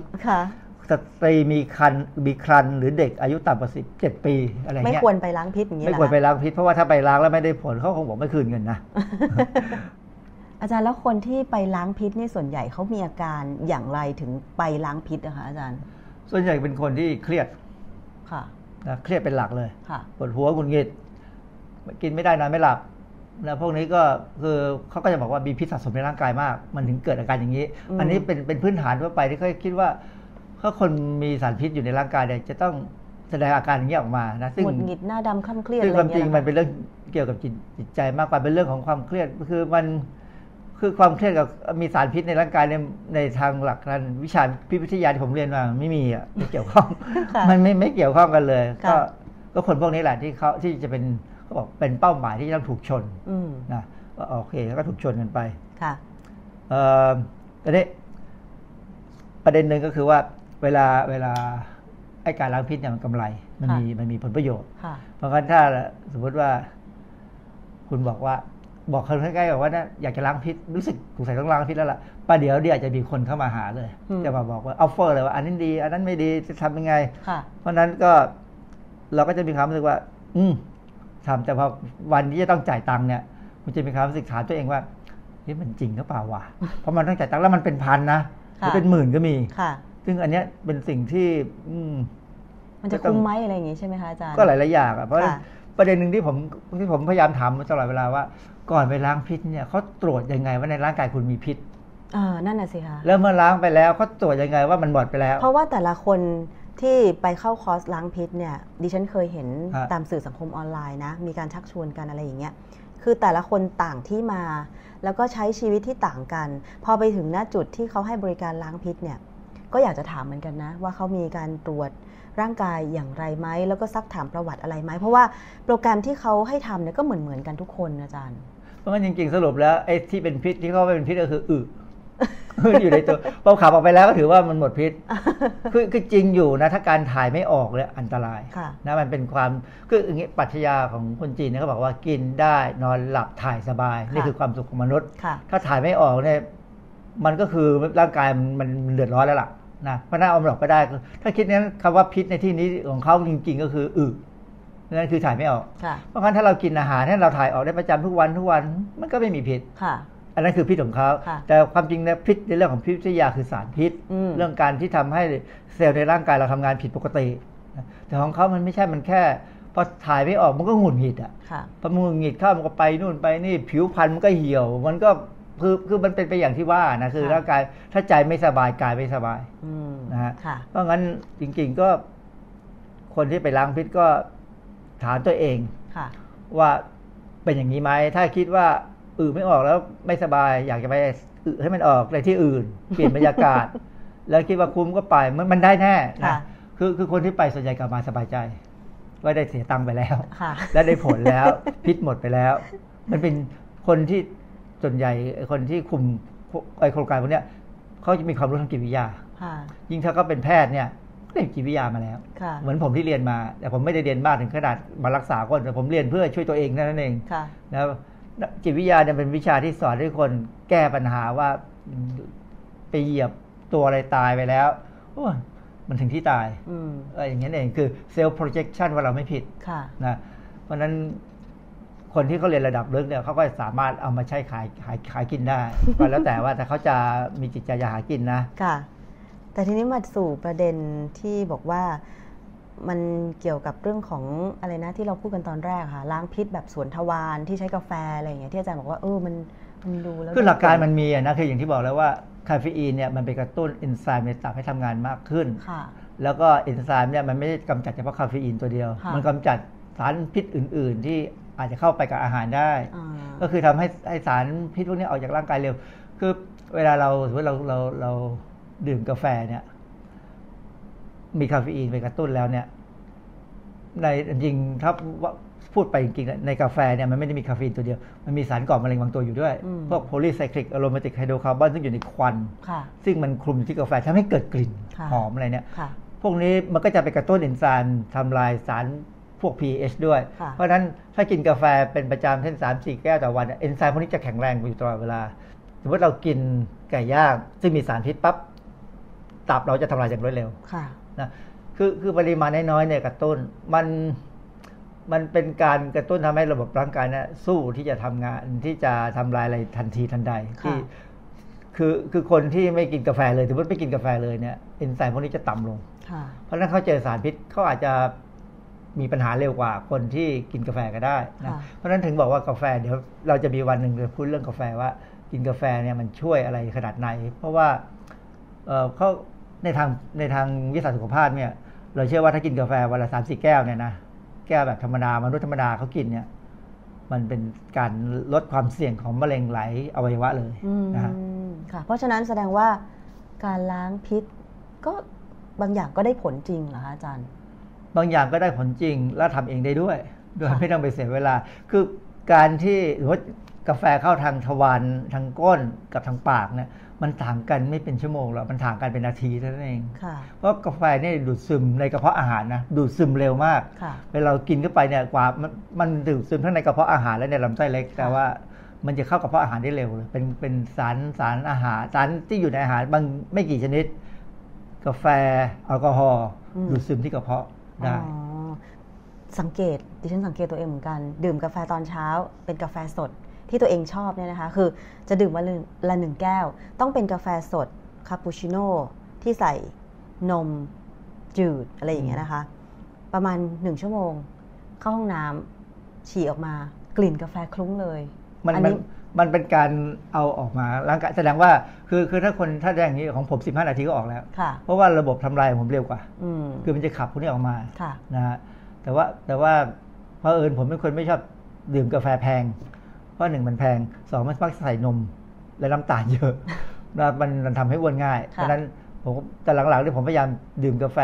สตรีมีคันมีครันหรือเด็กอายุต่ำกว่าสิบเจ็ดปีอะไรเงี้ยไม่ควรไปล้างพิษอย่างเงี้ยไม่ควรไปล้างพิษเพราะว่าถ้าไปล้างแล้วไม่ได้ผลเขาคงบอกไม่คืนเงินนะอาจารย์แล้วคนที่ไปล้างพิษนี่ส่วนใหญ่เขามีอาการอย่างไรถึงไปล้างพิษนะคะอาจารย์ ส่วนใหญ่เป็นคนที่เครียดค่ะนะเครียดเป็นหลักเลยค่ะปวดหัวหงุดหงิดกินไม่ได้นอนไม่หลับ แล้วพวกนี้ก็คือเขาก็จะบอกว่ามีพิษสะสมในร่างกายมาก มันถึงเกิดอาการอย่างนี้ อันนี้เป็นเป็นพื้นฐานทั่วไปที่เขาคิดว่าถ้าคนมีสารพิษอยู่ในร่างกายเนี่ยจะต้องแสดงอาการอย่างนี้ออกมานะซึ่งหงุดหงิดหน้าดำคล้ำเครียดซึ่งความจริงมันเป็นเรื่องเกี่ยวกับจิตใจมากกว่าเป็นเรื่องของความเครียดคือมันคือความเครียดกับมีสารพิษในร่างกายในในทางหลักการวิชาพิพิธยาที่ผมเรียนมาไม่มีอะไม่เกี่ยวข้องมันไม่ไม่เกี่ยวข้องกันเลย ก็ก็คนพวกนี้แหละที่เขาที่จะเป็น เขาบอกเป็นเป้าหมายที่ต้องถูกชนนะว่าโอเคแล้วก็ถูกชนกันไปค่ะเอ่อประเด็นประเด็นหนึ่งก็คือว่าเวลาเวลาไอ้การล้างพิษเนี่ยมันกำไร มันมีมันมีผลประโยชน์ เพราะงั้นถ้าสมมติว่า คุณบอกว่า บอกคนใกล้ๆบอกว่าอยากจะล้างพิษรู้สึกสงสัยต้องล้างพิษแล้วล่ะป้าเดี๋ยวเดี๋ยวจะมีคนเข้ามาหาเลย จะมาบอกว่าออฟเฟอร์เลยว่า อันนี้ดี อันนั้นไม่ดีจะทำยังไงเพราะนั้นก็เราก็จะมีความรู้สึกว่า อืม ทำแต่พอวันที่จะต้องจ่ายตังค์เนี่ยมันจะมีความรู้สึกถามตัวเองว่านี่มันจริงหรือเปล่าวะเพราะมันต้องจ่ายตังค์แล้วมันเป็นพันนะหรือเป็นหมื่นก็มีค่ะ ซึ่งอันเนี้ยเป็นสิ่งที่อืมันจะคุ้มไหมอะไรอย่างงี้ใช่ไหมคะอาจารย์ก็หลายๆอย่างอะเพราะประเด็นหนึ่งที่ผมที่ผมพยายามถามตลอดเวลาว่าก่อนไปล้างพิษเนี่ยเขาตรวจยังไงว่าในร่างกายคุณมีพิษอ่านั่นน่ะสิคะแล้วเมื่อล้างไปแล้วเขาตรวจยังไงว่ามันหมดไปแล้ว เพราะว่าแต่ละคน ที่ไปเข้าคอร์สล้างพิษเนี่ยดิฉันเคยเห็นตามสื่อสังคมออนไลน์นะ มีการชักชวนกันอะไรอย่างเงี้ยคือแต่ละคนต่างที่มา แล้วก็ใช้ชีวิตที่ต่างกัน พอไปถึงหน้าจุดที่เขาให้บริการล้างพิษเนี่ยก็อยากจะถามเหมือนกันนะ ว่าเขามีการตรวจร่างกายอย่างไรไหมแล้วก็ซักถามประวัติอะไรไหมเพราะว่าโปรแกรมที่เขาให้ทำเนี่ยก็เหมือนเหมือนกันทุกคนอาจารย์ราะงั้นจริงๆสรุปแล้วไอ้ที่เป็นพิษที่เขาเป็นพิษก็คืออึ อยู่ในตัวพอขับออกไปแล้วก็ถือว่ามันหมดพิษ คือคือจริงอยู่นะ ถ้าการถ่ายไม่ออกเลยอันตรายนะมันเป็นความคืออย่างนี้ปัจจัยาของคนจีนเนี่ยเขาบอกว่ากินได้นอนหลับถ่ายสบาย นี่คือความสุขของมนุษย์ ถ้าถ่ายไม่ออกเนี่ยมันก็คือร่างกายมันเดือดร้อนแล้วล่ะนะเพราะนั้นเอามันออกก็ได้ ถ้าคิดนั้นคำว่าพิษในที่นี้ของเขาจริง ๆ ก็คืออึนั่นคือถ่ายไม่ออก เพราะงั้นถ้าเรากินอาหารให้เราถ่ายออกได้ประจำทุกวันทุกวัน มันก็ไม่มีพิษ อันนั้นคือพิษของเขาแต่ความจริงนะพิษในเรื่องของพิษวิทยาคือสารพิษ เรื่องการที่ทำให้เซลล์ในร่างกายเราทำงานผิดปกติ แต่ของเขามันไม่ใช่มันแค่พอถ่ายไม่ออกมันก็หงุดหงิดอะพอมันหงุดหงิดเข้ามันก็ไปนู่นไปนี่ผิวพรรณมันก็เหี่ยว มันก็คือคือมันเป็นไปอย่างที่ว่านะคือร่างกายถ้าใจไม่สบายกายไม่สบายนะฮะเพราะงั้นจริง ๆก็ คนที่ไปล้างพิษก็ถามตัวเองว่าเป็นอย่างนี้ไหมถ้าคิดว่า อือไม่ออกแล้วไม่สบาย อยากจะไปอือให้มันออกในที่อื่น เปลี่ยนบรรยากาศ แล้วคิดว่าคุ้มก็ไปมันมันได้แน่นะคือคือคนที่ไปส่วนใหญ่กลับมาสบายใจ ว่าได้เสียตังค์ไปแล้ว และได้ผลแล้ว พิษหมดไปแล้ว มันเป็นคนที่ส่วนใหญ่คนที่คุมไอโครงการพวกนี้เขาจะมีความรู้ทางจิตวิทยายิ่งถ้าก็เป็นแพทย์เนี่ยเรียนจิตวิทยามาแล้วค่ะเหมือนผมที่เรียนมา แต่ผมไม่ได้เรียนมากถึงขนาดมารักษาคนแต่ผมเรียนเพื่อช่วยตัวเองเท่านั้นเองค่ะนะครับ จิตวิทยาเนี่ยเป็นวิชาที่สอนให้คนแก้ปัญหาว่าไปเหยียบตัวอะไรตายไปแล้วโอ้ยมันถึงที่ตายอืมเอออย่างนี้นเองคือเซลล์ projection ว่าเราไม่ผิดค่ะนะเพราะฉะนั้นคนที่เขาเรียนระดับลึกเนี่ยเขาก็สามารถเอามาใช้ขายขายขายกินได้ก็แล้วแต่ว่าถ้าเขาจะมีจิตใจจะหากินนะค่ะ แต่ทีนี้มาสู่ประเด็นที่บอกว่า มันเกี่ยวกับเรื่องของอะไรนะที่เราพูดกันตอนแรกค่ะ ล้างพิษแบบสวนทวารที่ใช้กาแฟอะไรอย่างเงี้ยที่อาจารย์บอกว่าเออมันมันดูแล้วคือหลักการมันมีอะนะคืออย่างที่บอกแล้วว่าคาเฟอีนเนี่ยมันไปกระตุ้นเอนไซม์ในตับให้ทำงานมากขึ้นค่ะแล้วก็เอนไซม์เนี่ยมันไม่ได้กำจัดเฉพาะคาเฟอีนตัวเดียวค่ะมันกำจัดสารพิษอื่น ๆ ที่อาจจะเข้าไปกับอาหารได้อ่าก็คือทำให้ให้สารพิษพวกนี้ออกจากร่างกายเร็ว คือเวลาเราสมมติเราเราเราดื่มกาแฟเนี่ย มีคาเฟอีนไปกระตุ้นแล้วเนี่ยในจริงๆถ้าว่าพูดไปจริงๆในกาแฟเนี่ยมันไม่ได้มีคาเฟอีนตัวเดียว มันมีสารก่อมะเร็งบางตัวอยู่ด้วยอืมพวกโพลีไซคลิกอะโรมาติกไฮโดรคาร์บอนซึ่งอยู่ในควันค่ะซึ่งมันคลุมอยู่ที่กาแฟทำให้เกิดกลิ่นค่ะหอมอะไรเนี่ยค่ะพวกนี้มันก็จะไปกระตุ้นเอนไซม์ทำลายสารพวก pH ด้วยค่ะเพราะฉะนั้นถ้ากินกาแฟเป็นประจำเช่นสามสี่แก้วต่อวันเนี่ยเอนไซม์พวกนี้จะแข็งแรงอยู่ตลอดเวลา สมมติเรากินไก่ย่างซึ่งมีสารพิษปั๊บ ตับเราจะทำลายอย่างรวดเร็วค่ะนะคือคือปริมาณน้อยๆเนี่ยกระตุ้นมันมันเป็นการกระตุ้นทำให้ระบบร่างกายเนี่ยสู้ที่จะทำงานที่จะทำลายอะไรทันทีทันใดที่ค่ะคือคือคนที่ไม่กินกาแฟเลยสมมติไม่กินกาแฟเลยเนี่ยเอนไซม์พวกนี้จะต่ำลงค่ะเพราะฉะนั้นเขาเจอสารพิษเขาอาจจะมีปัญหาเร็วกว่าคนที่กินกาแฟก็ได้นะค่ะเพราะฉะนั้นถึงบอกว่ากาแฟเดี๋ยวเราจะมีวันหนึ่งจะพูดเรื่องกาแฟว่า กินกาแฟเนี่ยมันช่วยอะไรขนาดไหน เพราะว่าเอ่อเขา ในทางในทางวิทยาศาสตร์สุขภาพเนี่ยเราเชื่อว่าถ้ากินกาแฟวันละสามสี่แก้วเนี่ยนะแก้วแบบธรรมดามนุษย์ธรรมดาเขากินเนี่ย มันเป็นการลดความเสี่ยงของมะเร็งไหลอวัยวะเลยอืมนะฮะค่ะ เพราะฉะนั้นแสดงว่าการล้างพิษก็บางอย่างก็ได้ผลจริงเหรอคะอาจารย์ บางอย่างก็ได้ผลจริง และทำเองได้ด้วย โดยค่ะไม่ต้องไปเสียเวลา คือการที่หรือว่ากาแฟเข้าทางทวารทางก้นกับทางปากเนี่ย มันต่างกันไม่เป็นชั่วโมงหรอกมันต่างกันเป็นนาทีเท่านั้นเองค่ะเพราะกาแฟเนี่ยดูดซึมในกระเพาะอาหารนะดูดซึมเร็วมากค่ะเวลาเรากินเข้าไปเนี่ยกว่ามันมันดูดซึมทั้งในกระเพาะอาหารและในลำไส้เล็ก แต่ว่ามันจะเข้ากระเพาะอาหารได้เร็วเลยเป็นเป็นสารสารอาหารสารที่อยู่ในอาหารบางไม่กี่ชนิด กาแฟแอลกอฮอล์อืมดูดซึมที่กระเพาะได้อ๋อสังเกตดิฉันสังเกตตัวเองเหมือนกัน ดื่มกาแฟตอนเช้า เป็นกาแฟสด ที่ตัวเองชอบเนี่ยนะคะ คือจะดื่มวันละหนึ่งแก้ว ต้องเป็นกาแฟสดคาปูชิโน่ที่ใส่นมจืดอะไรอย่างเงี้ยนะคะ ประมาณหนึ่งชั่วโมง เข้าห้องน้ำฉี่ออกมากลิ่นกาแฟคลุ้งเลย มันอันมันนี้มันเป็นการเอาออกมาร่างกายแสดงว่าคือคือถ้าคนถ้าได้อย่างนี้ของผม 15 นาทีก็ออกแล้วค่ะเพราะว่าระบบทำลายของผมเร็วกว่าอืมคือมันจะขับพวกนี้ออกมาค่ะนะฮะแต่ว่าแต่ว่าเพราะเอิญผมเป็นคนไม่ชอบดื่มกาแฟแพง เพราะหนึ่งมันแพงสองมันมักใส่นม และน้ำตาลเยอะนะมันมันทำให้อ้วนง่าย เพค่ะราะฉะนั้นผมแต่หลังๆที่ผมพยายามดื่มกาแฟ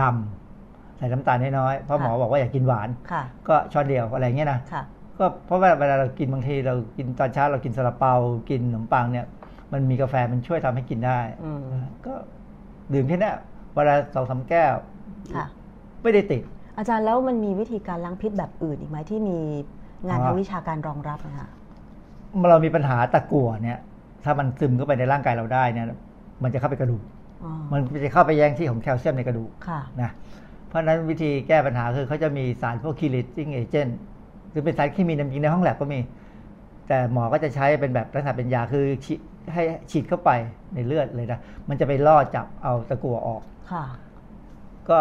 ดำใส่น้ำตาลน้อยๆเพราะหมอบอกว่าอยากกินหวานค่ะก็ช้อนเดียวอะไรเงี้ยนะค่ะก็เพราะว่าเวลาเรากินบางทีเรากินตอนเช้าเรากินซาลาเปากินขนมปังเนี่ย มันมีกาแฟมันช่วยทำให้กินได้อืมก็ดื่มแค่เนี้ยเวลาสองสามแก้วค่ะไม่ได้ติด อาจารย์แล้วมันมีวิธีการล้างพิษแบบอื่นอีกไหมที่มี งานอ๋อทางวิชาการรองรับนะคะเรามีปัญหาตะกั่วเนี่ย ถ้ามันซึมเข้าไปในร่างกายเราได้เนี่ย มันจะเข้าไปกระดูกอ๋อมันจะเข้าไปแย่งที่ของแคลเซียมในกระดูกค่ะนะเพราะฉะนั้นวิธีแก้ปัญหาคือเขาจะมีสารพวกคิลิซิงเอเจนต์คือเป็นสารเคมีจริงๆในห้องแลบก็มี แต่หมอก็จะใช้เป็นแบบลักษณะเป็นยาคือฉีดให้ฉีดเข้าไปในเลือดเลยนะ มันจะไปล่อจับเอาตะกั่วออกค่ะ ก็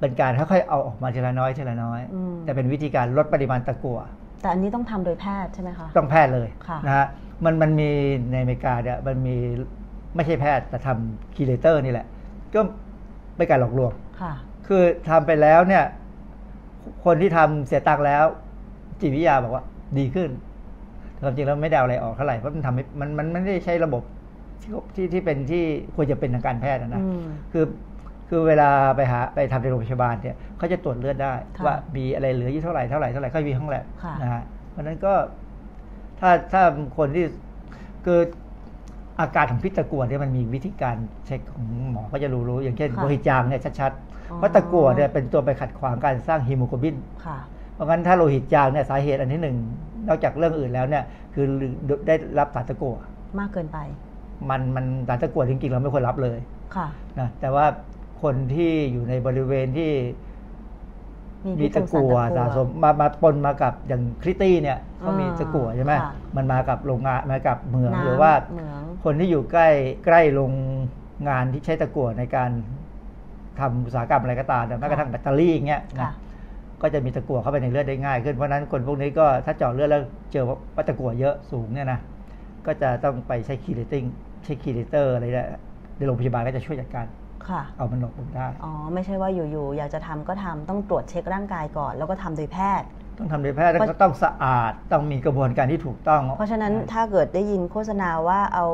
เป็นการค่อยๆเอาออกมาทีละน้อยทีละน้อยอืมแต่เป็นวิธีการลดปริมาณตะกั่ว แต่อันนี้ต้องทำโดยแพทย์ใช่ไหมคะ ต้องแพทย์เลยค่ะนะฮะมันมันมีในอเมริกาเนี่ยมันมีไม่ใช่แพทย์แต่ทำ chelator นี่แหละ ก็เป็นการหลอกลวงค่ะ คือทำไปแล้วเนี่ย คนที่ทำเสียตังค์แล้ว จิตวิทยาบอกว่าดีขึ้นความจริงแล้วไม่ได้เอาอะไรออกเท่าไหร่เพราะมันทำให้มันมันมันไม่ได้ใช้ระบบที่ที่ที่เป็นที่ควรจะเป็นทางการแพทย์นะนะอืมคือ คือเวลาไปหาไปทำในโรงพยาบาลเนี่ยเขาจะตรวจเลือดได้ ค่ะว่ามีอะไรเหลืออยู่เท่าไหร่เท่าไหร่เท่าไหร่ก็มีห้องแล็บค่ะ นะฮะเพราะฉะนั้นก็ถ้าถ้าคนที่คืออาการของพิษตะกั่วเนี่ยมันมีวิธีการเช็คของหมอก็จะรู้รู้อย่างเช่นค่ะโลหิตจางเนี่ยชัดเพราะตะกั่วเนี่ยเป็นตัวไปขัดขวางการสร้างฮีโมโกลบิน ค่ะ เพราะงั้นถ้าโลหิตจางเนี่ยสาเหตุอันที่หนึ่งนอกจากเรื่องอื่นแล้วเนี่ยคือได้รับสารตะกั่วมากเกินไปมันมันสารตะกั่วจริงๆเราไม่ควรรับเลยค่ะ นะแต่ว่า คนที่อยู่ในบริเวณที่มีมีตะกั่วสะสมมามาปนมากับอย่างคริตตี้เนี่ยเขามีตะกั่วใช่ไหมค่ะมันมากับโรงงานมากับเหมืองน้ำหรือว่าเหมืองคนที่อยู่ใกล้ใกล้โรงงานที่ใช้ตะกั่วในการทำอุตสาหกรรมอะไรก็ตามแต่แม้กระทั่งแบตเตอรี่อย่างเงี้ยนะค่ะก็จะมีตะกั่วเข้าไปในเลือดได้ง่ายขึ้นเพราะฉะนั้นคนพวกนี้ก็ถ้าเจาะเลือดแล้วเจอว่าตะกั่วเยอะสูงเนี่ยนะก็จะต้องไปใช้ chelating ใช้ chelator อะไรเนี่ยในโรงพยาบาลก็จะช่วยจัดการ ค่ะ เอามันออกได้ อ๋อ ไม่ใช่ว่าอยู่ๆ อยากจะทำก็ทำต้องตรวจเช็คร่างกายก่อน แล้วก็ทำโดยแพทย์ ต้องทำโดยแพทย์แล้วก็ต้องสะอาดต้องมีกระบวนการที่ถูกต้อง เพราะฉะนั้นถ้าเกิดได้ยินโฆษณาว่าเอา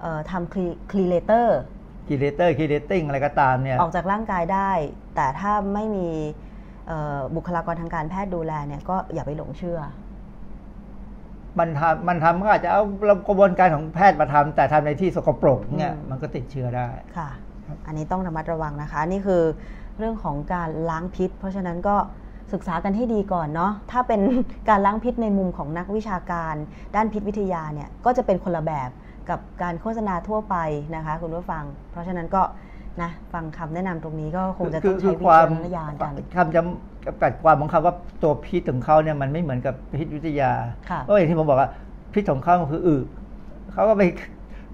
เอ่อทำ chelator chelator chelating อะไรก็ตามเนี่ยออกจากร่างกายได้ แต่ถ้าไม่มีเอ่อบุคลากรทางการแพทย์ดูแลเนี่ยก็อย่าไปหลงเชื่อมันทำมันทำก็อาจจะเอากระบวนการของแพทย์มาทำแต่ทำในที่สกปรกเนี่ยอืมมันก็ติดเชื้อได้ค่ะ อันนี้ต้องระมัดระวังนะคะ นี่คือเรื่องของการล้างพิษ เพราะฉะนั้นก็ศึกษากันให้ดีก่อนเนาะถ้าเป็นการล้างพิษในมุมของนักวิชาการ ด้านพิษวิทยาเนี่ยก็จะเป็นคนละแบบกับการโฆษณาทั่วไปนะคะ คุณผู้ฟัง เพราะฉะนั้นก็นะฟังคำแนะนำตรงนี้ก็คงจะต้องใช้วิจารณญาณกันคำจำกัดความของคำว่าตัวพิษของเขาเนี่ยมันไม่เหมือนกับพิษวิทยาค่ะเพราะอย่างที่ผมบอกว่าพิษของเขามันคืออึเขาก็ไป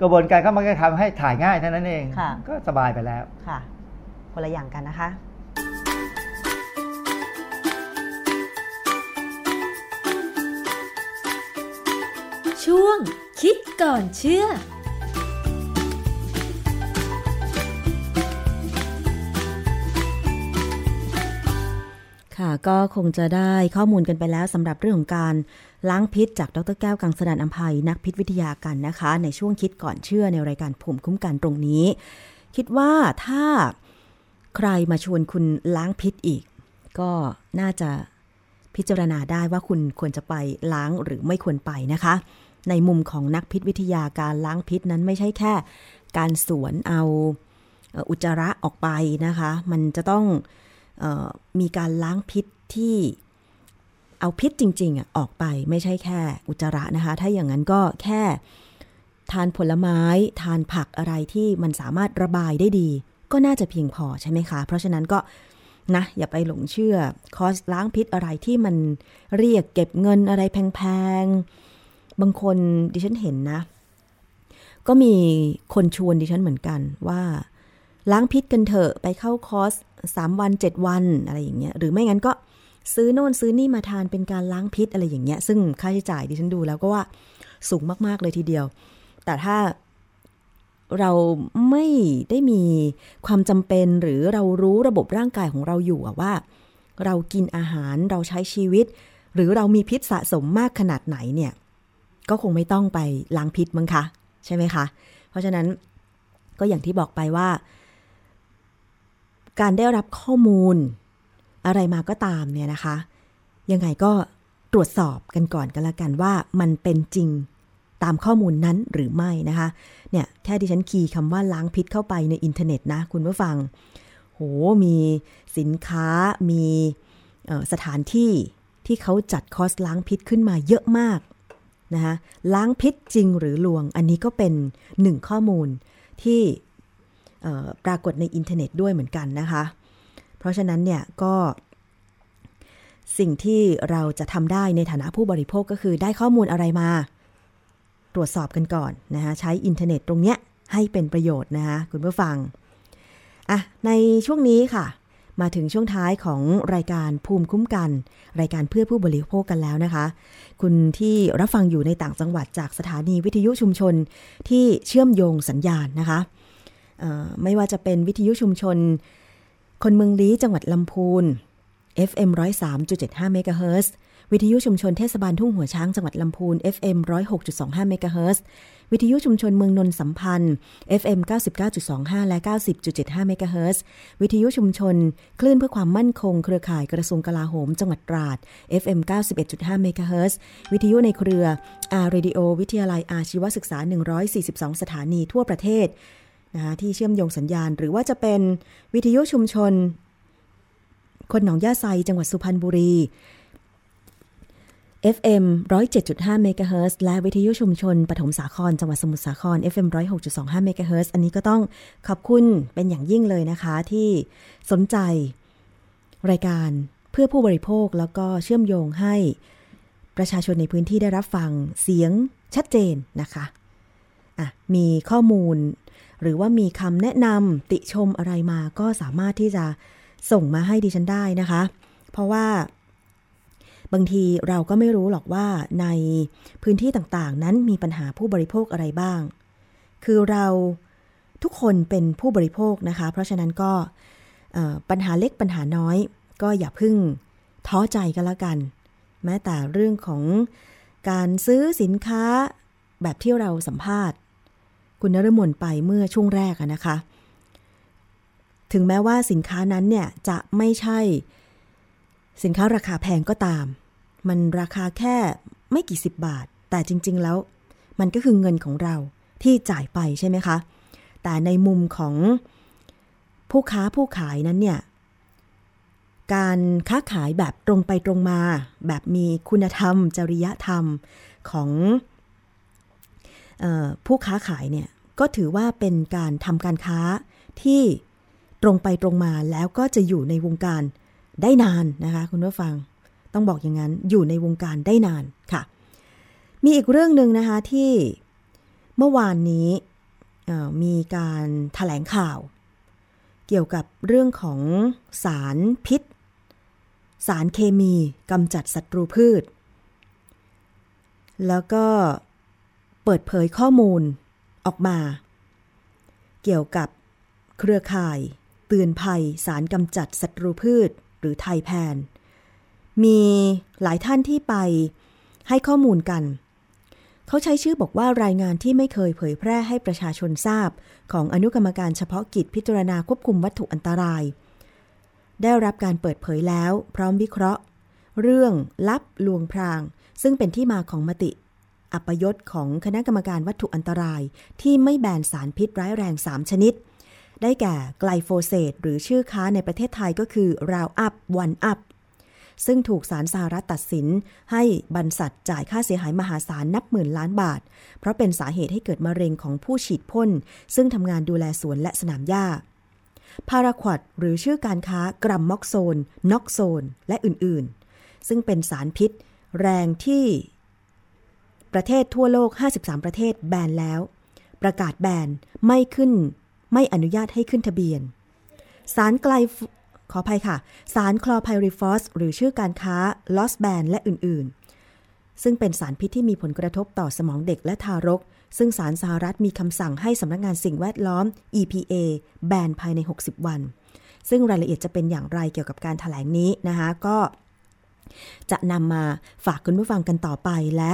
กระบวนการเขามันก็ทำให้ถ่ายง่ายเท่านั้นเองค่ะ ก็สบายไปแล้ว ค่ะ คนละอย่างกันนะคะ ช่วงคิดก่อนเชื่อ ก็คงจะได้ข้อมูลกันไปแล้วสำหรับเรื่องของการล้างพิษจากดรแก้วกังสดานอัมภัยนักพิษวิทยากันนะคะ ในช่วงคิดก่อนเชื่อในรายการภูมิคุ้มกันตรงนี้ คิดว่าถ้าใครมาชวนคุณล้างพิษอีก ก็น่าจะพิจารณาได้ว่าคุณควรจะไปล้างหรือไม่ควรไปนะคะ ในมุมของนักพิษวิทยาการล้างพิษนั้นไม่ใช่แค่ การสวนเอาอุจจาระออกไปนะคะ มันจะต้อง มีการล้างพิษที่เอาพิษจริงๆออกไปไม่ใช่แค่อุจจาระนะคะ ถ้าอย่างนั้นก็แค่ทานผลไม้ ทานผักอะไรที่มันสามารถระบายได้ดี ก็น่าจะเพียงพอใช่ไหมคะ เพราะฉะนั้นก็นะอย่าไปหลงเชื่อคอร์สล้างพิษอะไรที่มันเรียกเก็บเงินอะไรแพงๆ บางคนดิฉันเห็นนะ ก็มีคนชวนดิฉันเหมือนกันว่า ล้างพิษกันเถอะไปเข้าคอร์ส สามวันเจ็ดวันอะไรอย่างเงี้ยหรือไม่งั้นก็ซื้อโน่นซื้อนี่มาทานเป็นการล้างพิษอะไรอย่างเงี้ย ซึ่งค่าใช้จ่ายดิฉันดูแล้วก็ว่าสูงมากๆเลยทีเดียว แต่ถ้าเราไม่ได้มีความจำเป็นหรือเรารู้ระบบร่างกายของเราอยู่ว่า เรากินอาหารเราใช้ชีวิต หรือเรามีพิษสะสมมากขนาดไหนเนี่ย ก็คงไม่ต้องไปล้างพิษมั้งคะ ใช่ไหมคะ เพราะฉะนั้นก็อย่างที่บอกไปว่า การได้รับข้อมูล อะไรมาก็ตามเนี่ยนะคะ ยังไงก็ตรวจสอบกันก่อนกันละกันว่ามันเป็นจริงตามข้อมูลนั้นหรือไม่นะคะ เนี่ยแค่ดิฉันคีย์คำว่าล้างพิษเข้าไปในอินเทอร์เน็ตนะ คุณผู้ฟัง โหมีสินค้ามีสถานที่ที่เขาจัดคอร์สล้างพิษขึ้นมาเยอะมากนะคะล้างพิษจริงหรือลวง อันนี้ก็เป็นหนึ่งข้อมูลที่ ปรากฏในอินเทอร์เน็ตด้วยเหมือนกันนะคะ เพราะฉะนั้นเนี่ยก็สิ่งที่เราจะทำได้ในฐานะผู้บริโภคก็คือได้ข้อมูลอะไรมา ตรวจสอบกันก่อนนะคะใช้อินเทอร์เน็ตตรงเนี้ยให้เป็นประโยชน์นะคะคุณผู้ฟังอะในช่วงนี้ค่ะ มาถึงช่วงท้ายของรายการภูมิคุ้มกัน รายการเพื่อผู้บริโภคกันแล้วนะคะ คุณที่รับฟังอยู่ในต่างจังหวัดจากสถานีวิทยุชุมชนที่เชื่อมโยงสัญญาณนะคะ ไม่ว่าจะเป็นวิทยุชุมชน คนเมืองลี้จังหวัดลำพูน FM 103.75เมกะเฮิรตซ์วิทยุชุมชนเทศบาลทุ่งหัวช้างจังหวัดลำพูน FM 106.25เมกะเฮิรตซ์วิทยุชุมชนเมืองนนสัมพันธ์ FM 99.25 และ 90.75เมกะเฮิรตซ์วิทยุชุมชน คลื่นเพื่อความมั่นคง เครือข่ายกระทรวงกลาโหม จังหวัดตราด FM 91.5เมกะเฮิรตซ์วิทยุในเครือ R Radio วิทยาลัยอาชีวศึกษา 142 สถานีทั่วประเทศ นะคะที่เชื่อมโยงสัญญาณ หรือว่าจะเป็นวิทยุชุมชน คนหนองย่าไซจังหวัดสุพรรณบุรี FM 107.5เมกะเฮิรตซ์และวิทยุชุมชนปฐมสาคร จังหวัดสมุทรสาคร FM 106.25เมกะเฮิรตซ์อันนี้ก็ต้องขอบคุณเป็นอย่างยิ่งเลยนะคะที่สนใจรายการเพื่อผู้บริโภคแล้วก็เชื่อมโยงให้ประชาชนในพื้นที่ได้รับฟังเสียงชัดเจนนะคะอะมีข้อมูล หรือว่ามีคำแนะนำติชมอะไรมาก็สามารถที่จะส่งมาให้ดิฉันได้นะคะ เพราะว่า บางทีเราก็ไม่รู้หรอกว่าในพื้นที่ต่างๆ นั้นมีปัญหาผู้บริโภคอะไรบ้าง คือเราทุกคนเป็นผู้บริโภคนะคะ เพราะฉะนั้นก็ปัญหาเล็กปัญหาน้อย ก็อย่าพึ่งท้อใจกันละกัน แม้แต่เรื่องของการซื้อสินค้าแบบที่เราสัมภาษณ์ คุณนรมนไปเมื่อช่วงแรกนะคะ ถึงแม้ว่าสินค้านั้นเนี่ยจะไม่ใช่ สินค้าราคาแพงก็ตาม มันราคาแค่ไม่กี่สิบบาท แต่จริง ๆ แล้ว มันก็คือเงินของเราที่จ่ายไปใช่ไหมคะ แต่ในมุมของผู้ค้าผู้ขายนั้นเนี่ย การค้าขายแบบตรงไปตรงมา แบบมีคุณธรรม จริยธรรมของ ผู้ค้าขายเนี่ยก็ถือว่าเป็นการทำการค้าที่ตรงไปตรงมาแล้วก็จะอยู่ในวงการได้นานนะคะคุณผู้ฟังต้องบอกอย่างนั้นอยู่ในวงการได้นานค่ะ มีอีกเรื่องหนึ่งนะคะที่เมื่อวานนี้มีการถแถลงข่าว เกี่ยวกับเรื่องของสารพิษ สารเคมีกำจัดศัตรูพืช แล้วก็ เปิดเผยข้อมูลออกมา เกี่ยวกับเครือข่าย เตือนภัยสารกำจัดศัตรูพืชหรือไทยแพน มีหลายท่านที่ไปให้ข้อมูลกัน เขาใช้ชื่อบอกว่ารายงานที่ไม่เคยเผยแพร่ให้ประชาชนทราบ ของอนุกรรมการเฉพาะกิจพิจารณาควบคุมวัตถุอันตราย ได้รับการเปิดเผยแล้ว พร้อมวิเคราะห์ เรื่องลับลวงพราง ซึ่งเป็นที่มาของมติ อัปยศของคณะกรรมการวัตถุอันตรายที่ไม่แบนสารพิษร้ายแรง 3 ชนิด ได้แก่ไกลโฟเซตหรือชื่อค้าในประเทศไทยก็คือ Roundup Roundupซึ่งถูกศาลสหรัฐตัดสิน ให้บรรษัทจ่ายค่าเสียหายมหาศาลนับหมื่นล้านบาท เพราะเป็นสาเหตุให้เกิดมะเร็งของผู้ฉีดพ่น ซึ่งทำงานดูแลสวนและสนามหญ้า พาราควดหรือชื่อการค้ากรัมม็อกโซน น็อกโซน และอื่นๆ ซึ่งเป็นสารพิษ แรงที่ ประเทศทั่วโลก 53 ประเทศแบนแล้ว ประกาศแบนไม่ขึ้น ไม่อนุญาตให้ขึ้นทะเบียน สารไกลขออภัยค่ะ สารคลอไพริฟอสหรือชื่อการค้าลอสแบนและอื่นๆ ซึ่งเป็นสารพิษที่มีผลกระทบต่อสมองเด็กและทารก ซึ่งสารสหรัฐมีคำสั่งให้สำนักงานสิ่งแวดล้อม EPA แบนภายใน 60 วัน ซึ่งรายละเอียดจะเป็นอย่างไรเกี่ยวกับการถแถลงนี้นะคะก็จะนำมาฝากคุณผู้ฟังกันต่อไปและ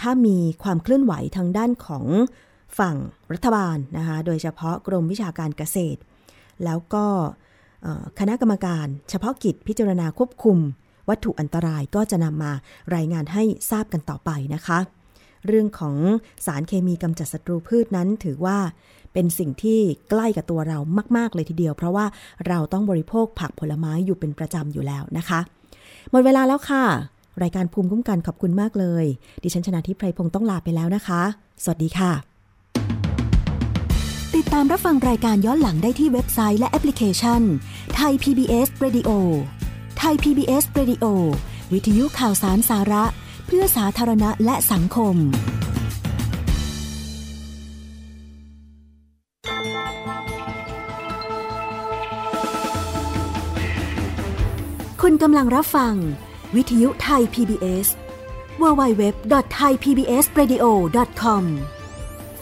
ถ้ามีความเคลื่อนไหวทางด้านของฝั่งรัฐบาลนะคะ โดยเฉพาะกรมวิชาการเกษตร แล้วก็คณะกรรมการเฉพาะกิจพิจารณาควบคุม วัตถุอันตรายก็จะนำมารายงานให้ทราบกันต่อไปนะคะ เรื่องของสารเคมีกำจัดศัตรูพืชนั้นถือว่าเป็นสิ่งที่ใกล้กับตัวเรามาก ๆ เลยทีเดียว เพราะว่าเราต้องบริโภคผักผลไม้อยู่เป็นประจำอยู่แล้วนะคะ หมดเวลาแล้วค่ะ รายการภูมิคุ้มกันขอบคุณมากเลย ดิฉันชนะทิพไพรพงศ์ต้องลาไปแล้วนะคะ สวัสดีค่ะ ติดตามรับฟังรายการย้อนหลังได้ที่เว็บไซต์และแอปพลิเคชันไทย PBS Radio ไทย PBS Radio วิทยุข่าวสารสาระ เพื่อสาธารณะและสังคมคุณกำลังรับฟัง วิทยุไทย PBS www.thaipbsradio.com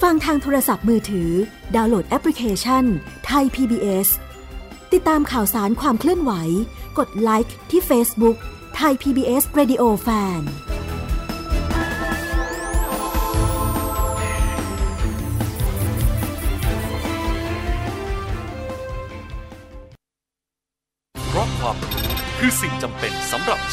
ฟังทางโทรศัพท์มือถือ ดาวน์โหลดแอปพลิเคชันไทย PBS ติดตามข่าวสารความเคลื่อนไหว กดไลค์ที่ Facebook ไทย PBS Radio Fan เพราะความรู้คือสิ่งจำเป็น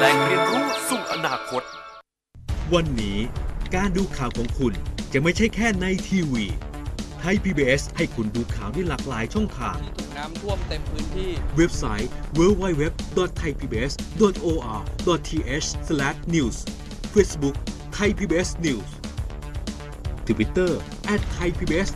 แหล่งเรียนรู้สู่อนาคต วันนี้การดูข่าวของคุณจะไม่ใช่แค่ในทีวีไทย PBS ให้คุณดูข่าวได้หลากหลายช่องทาง ถูกน้ำท่วมเต็มพื้นที่ เว็บไซต์ www.thaipbs.or.th/news Facebook Thai PBS News Twitter @thaipbs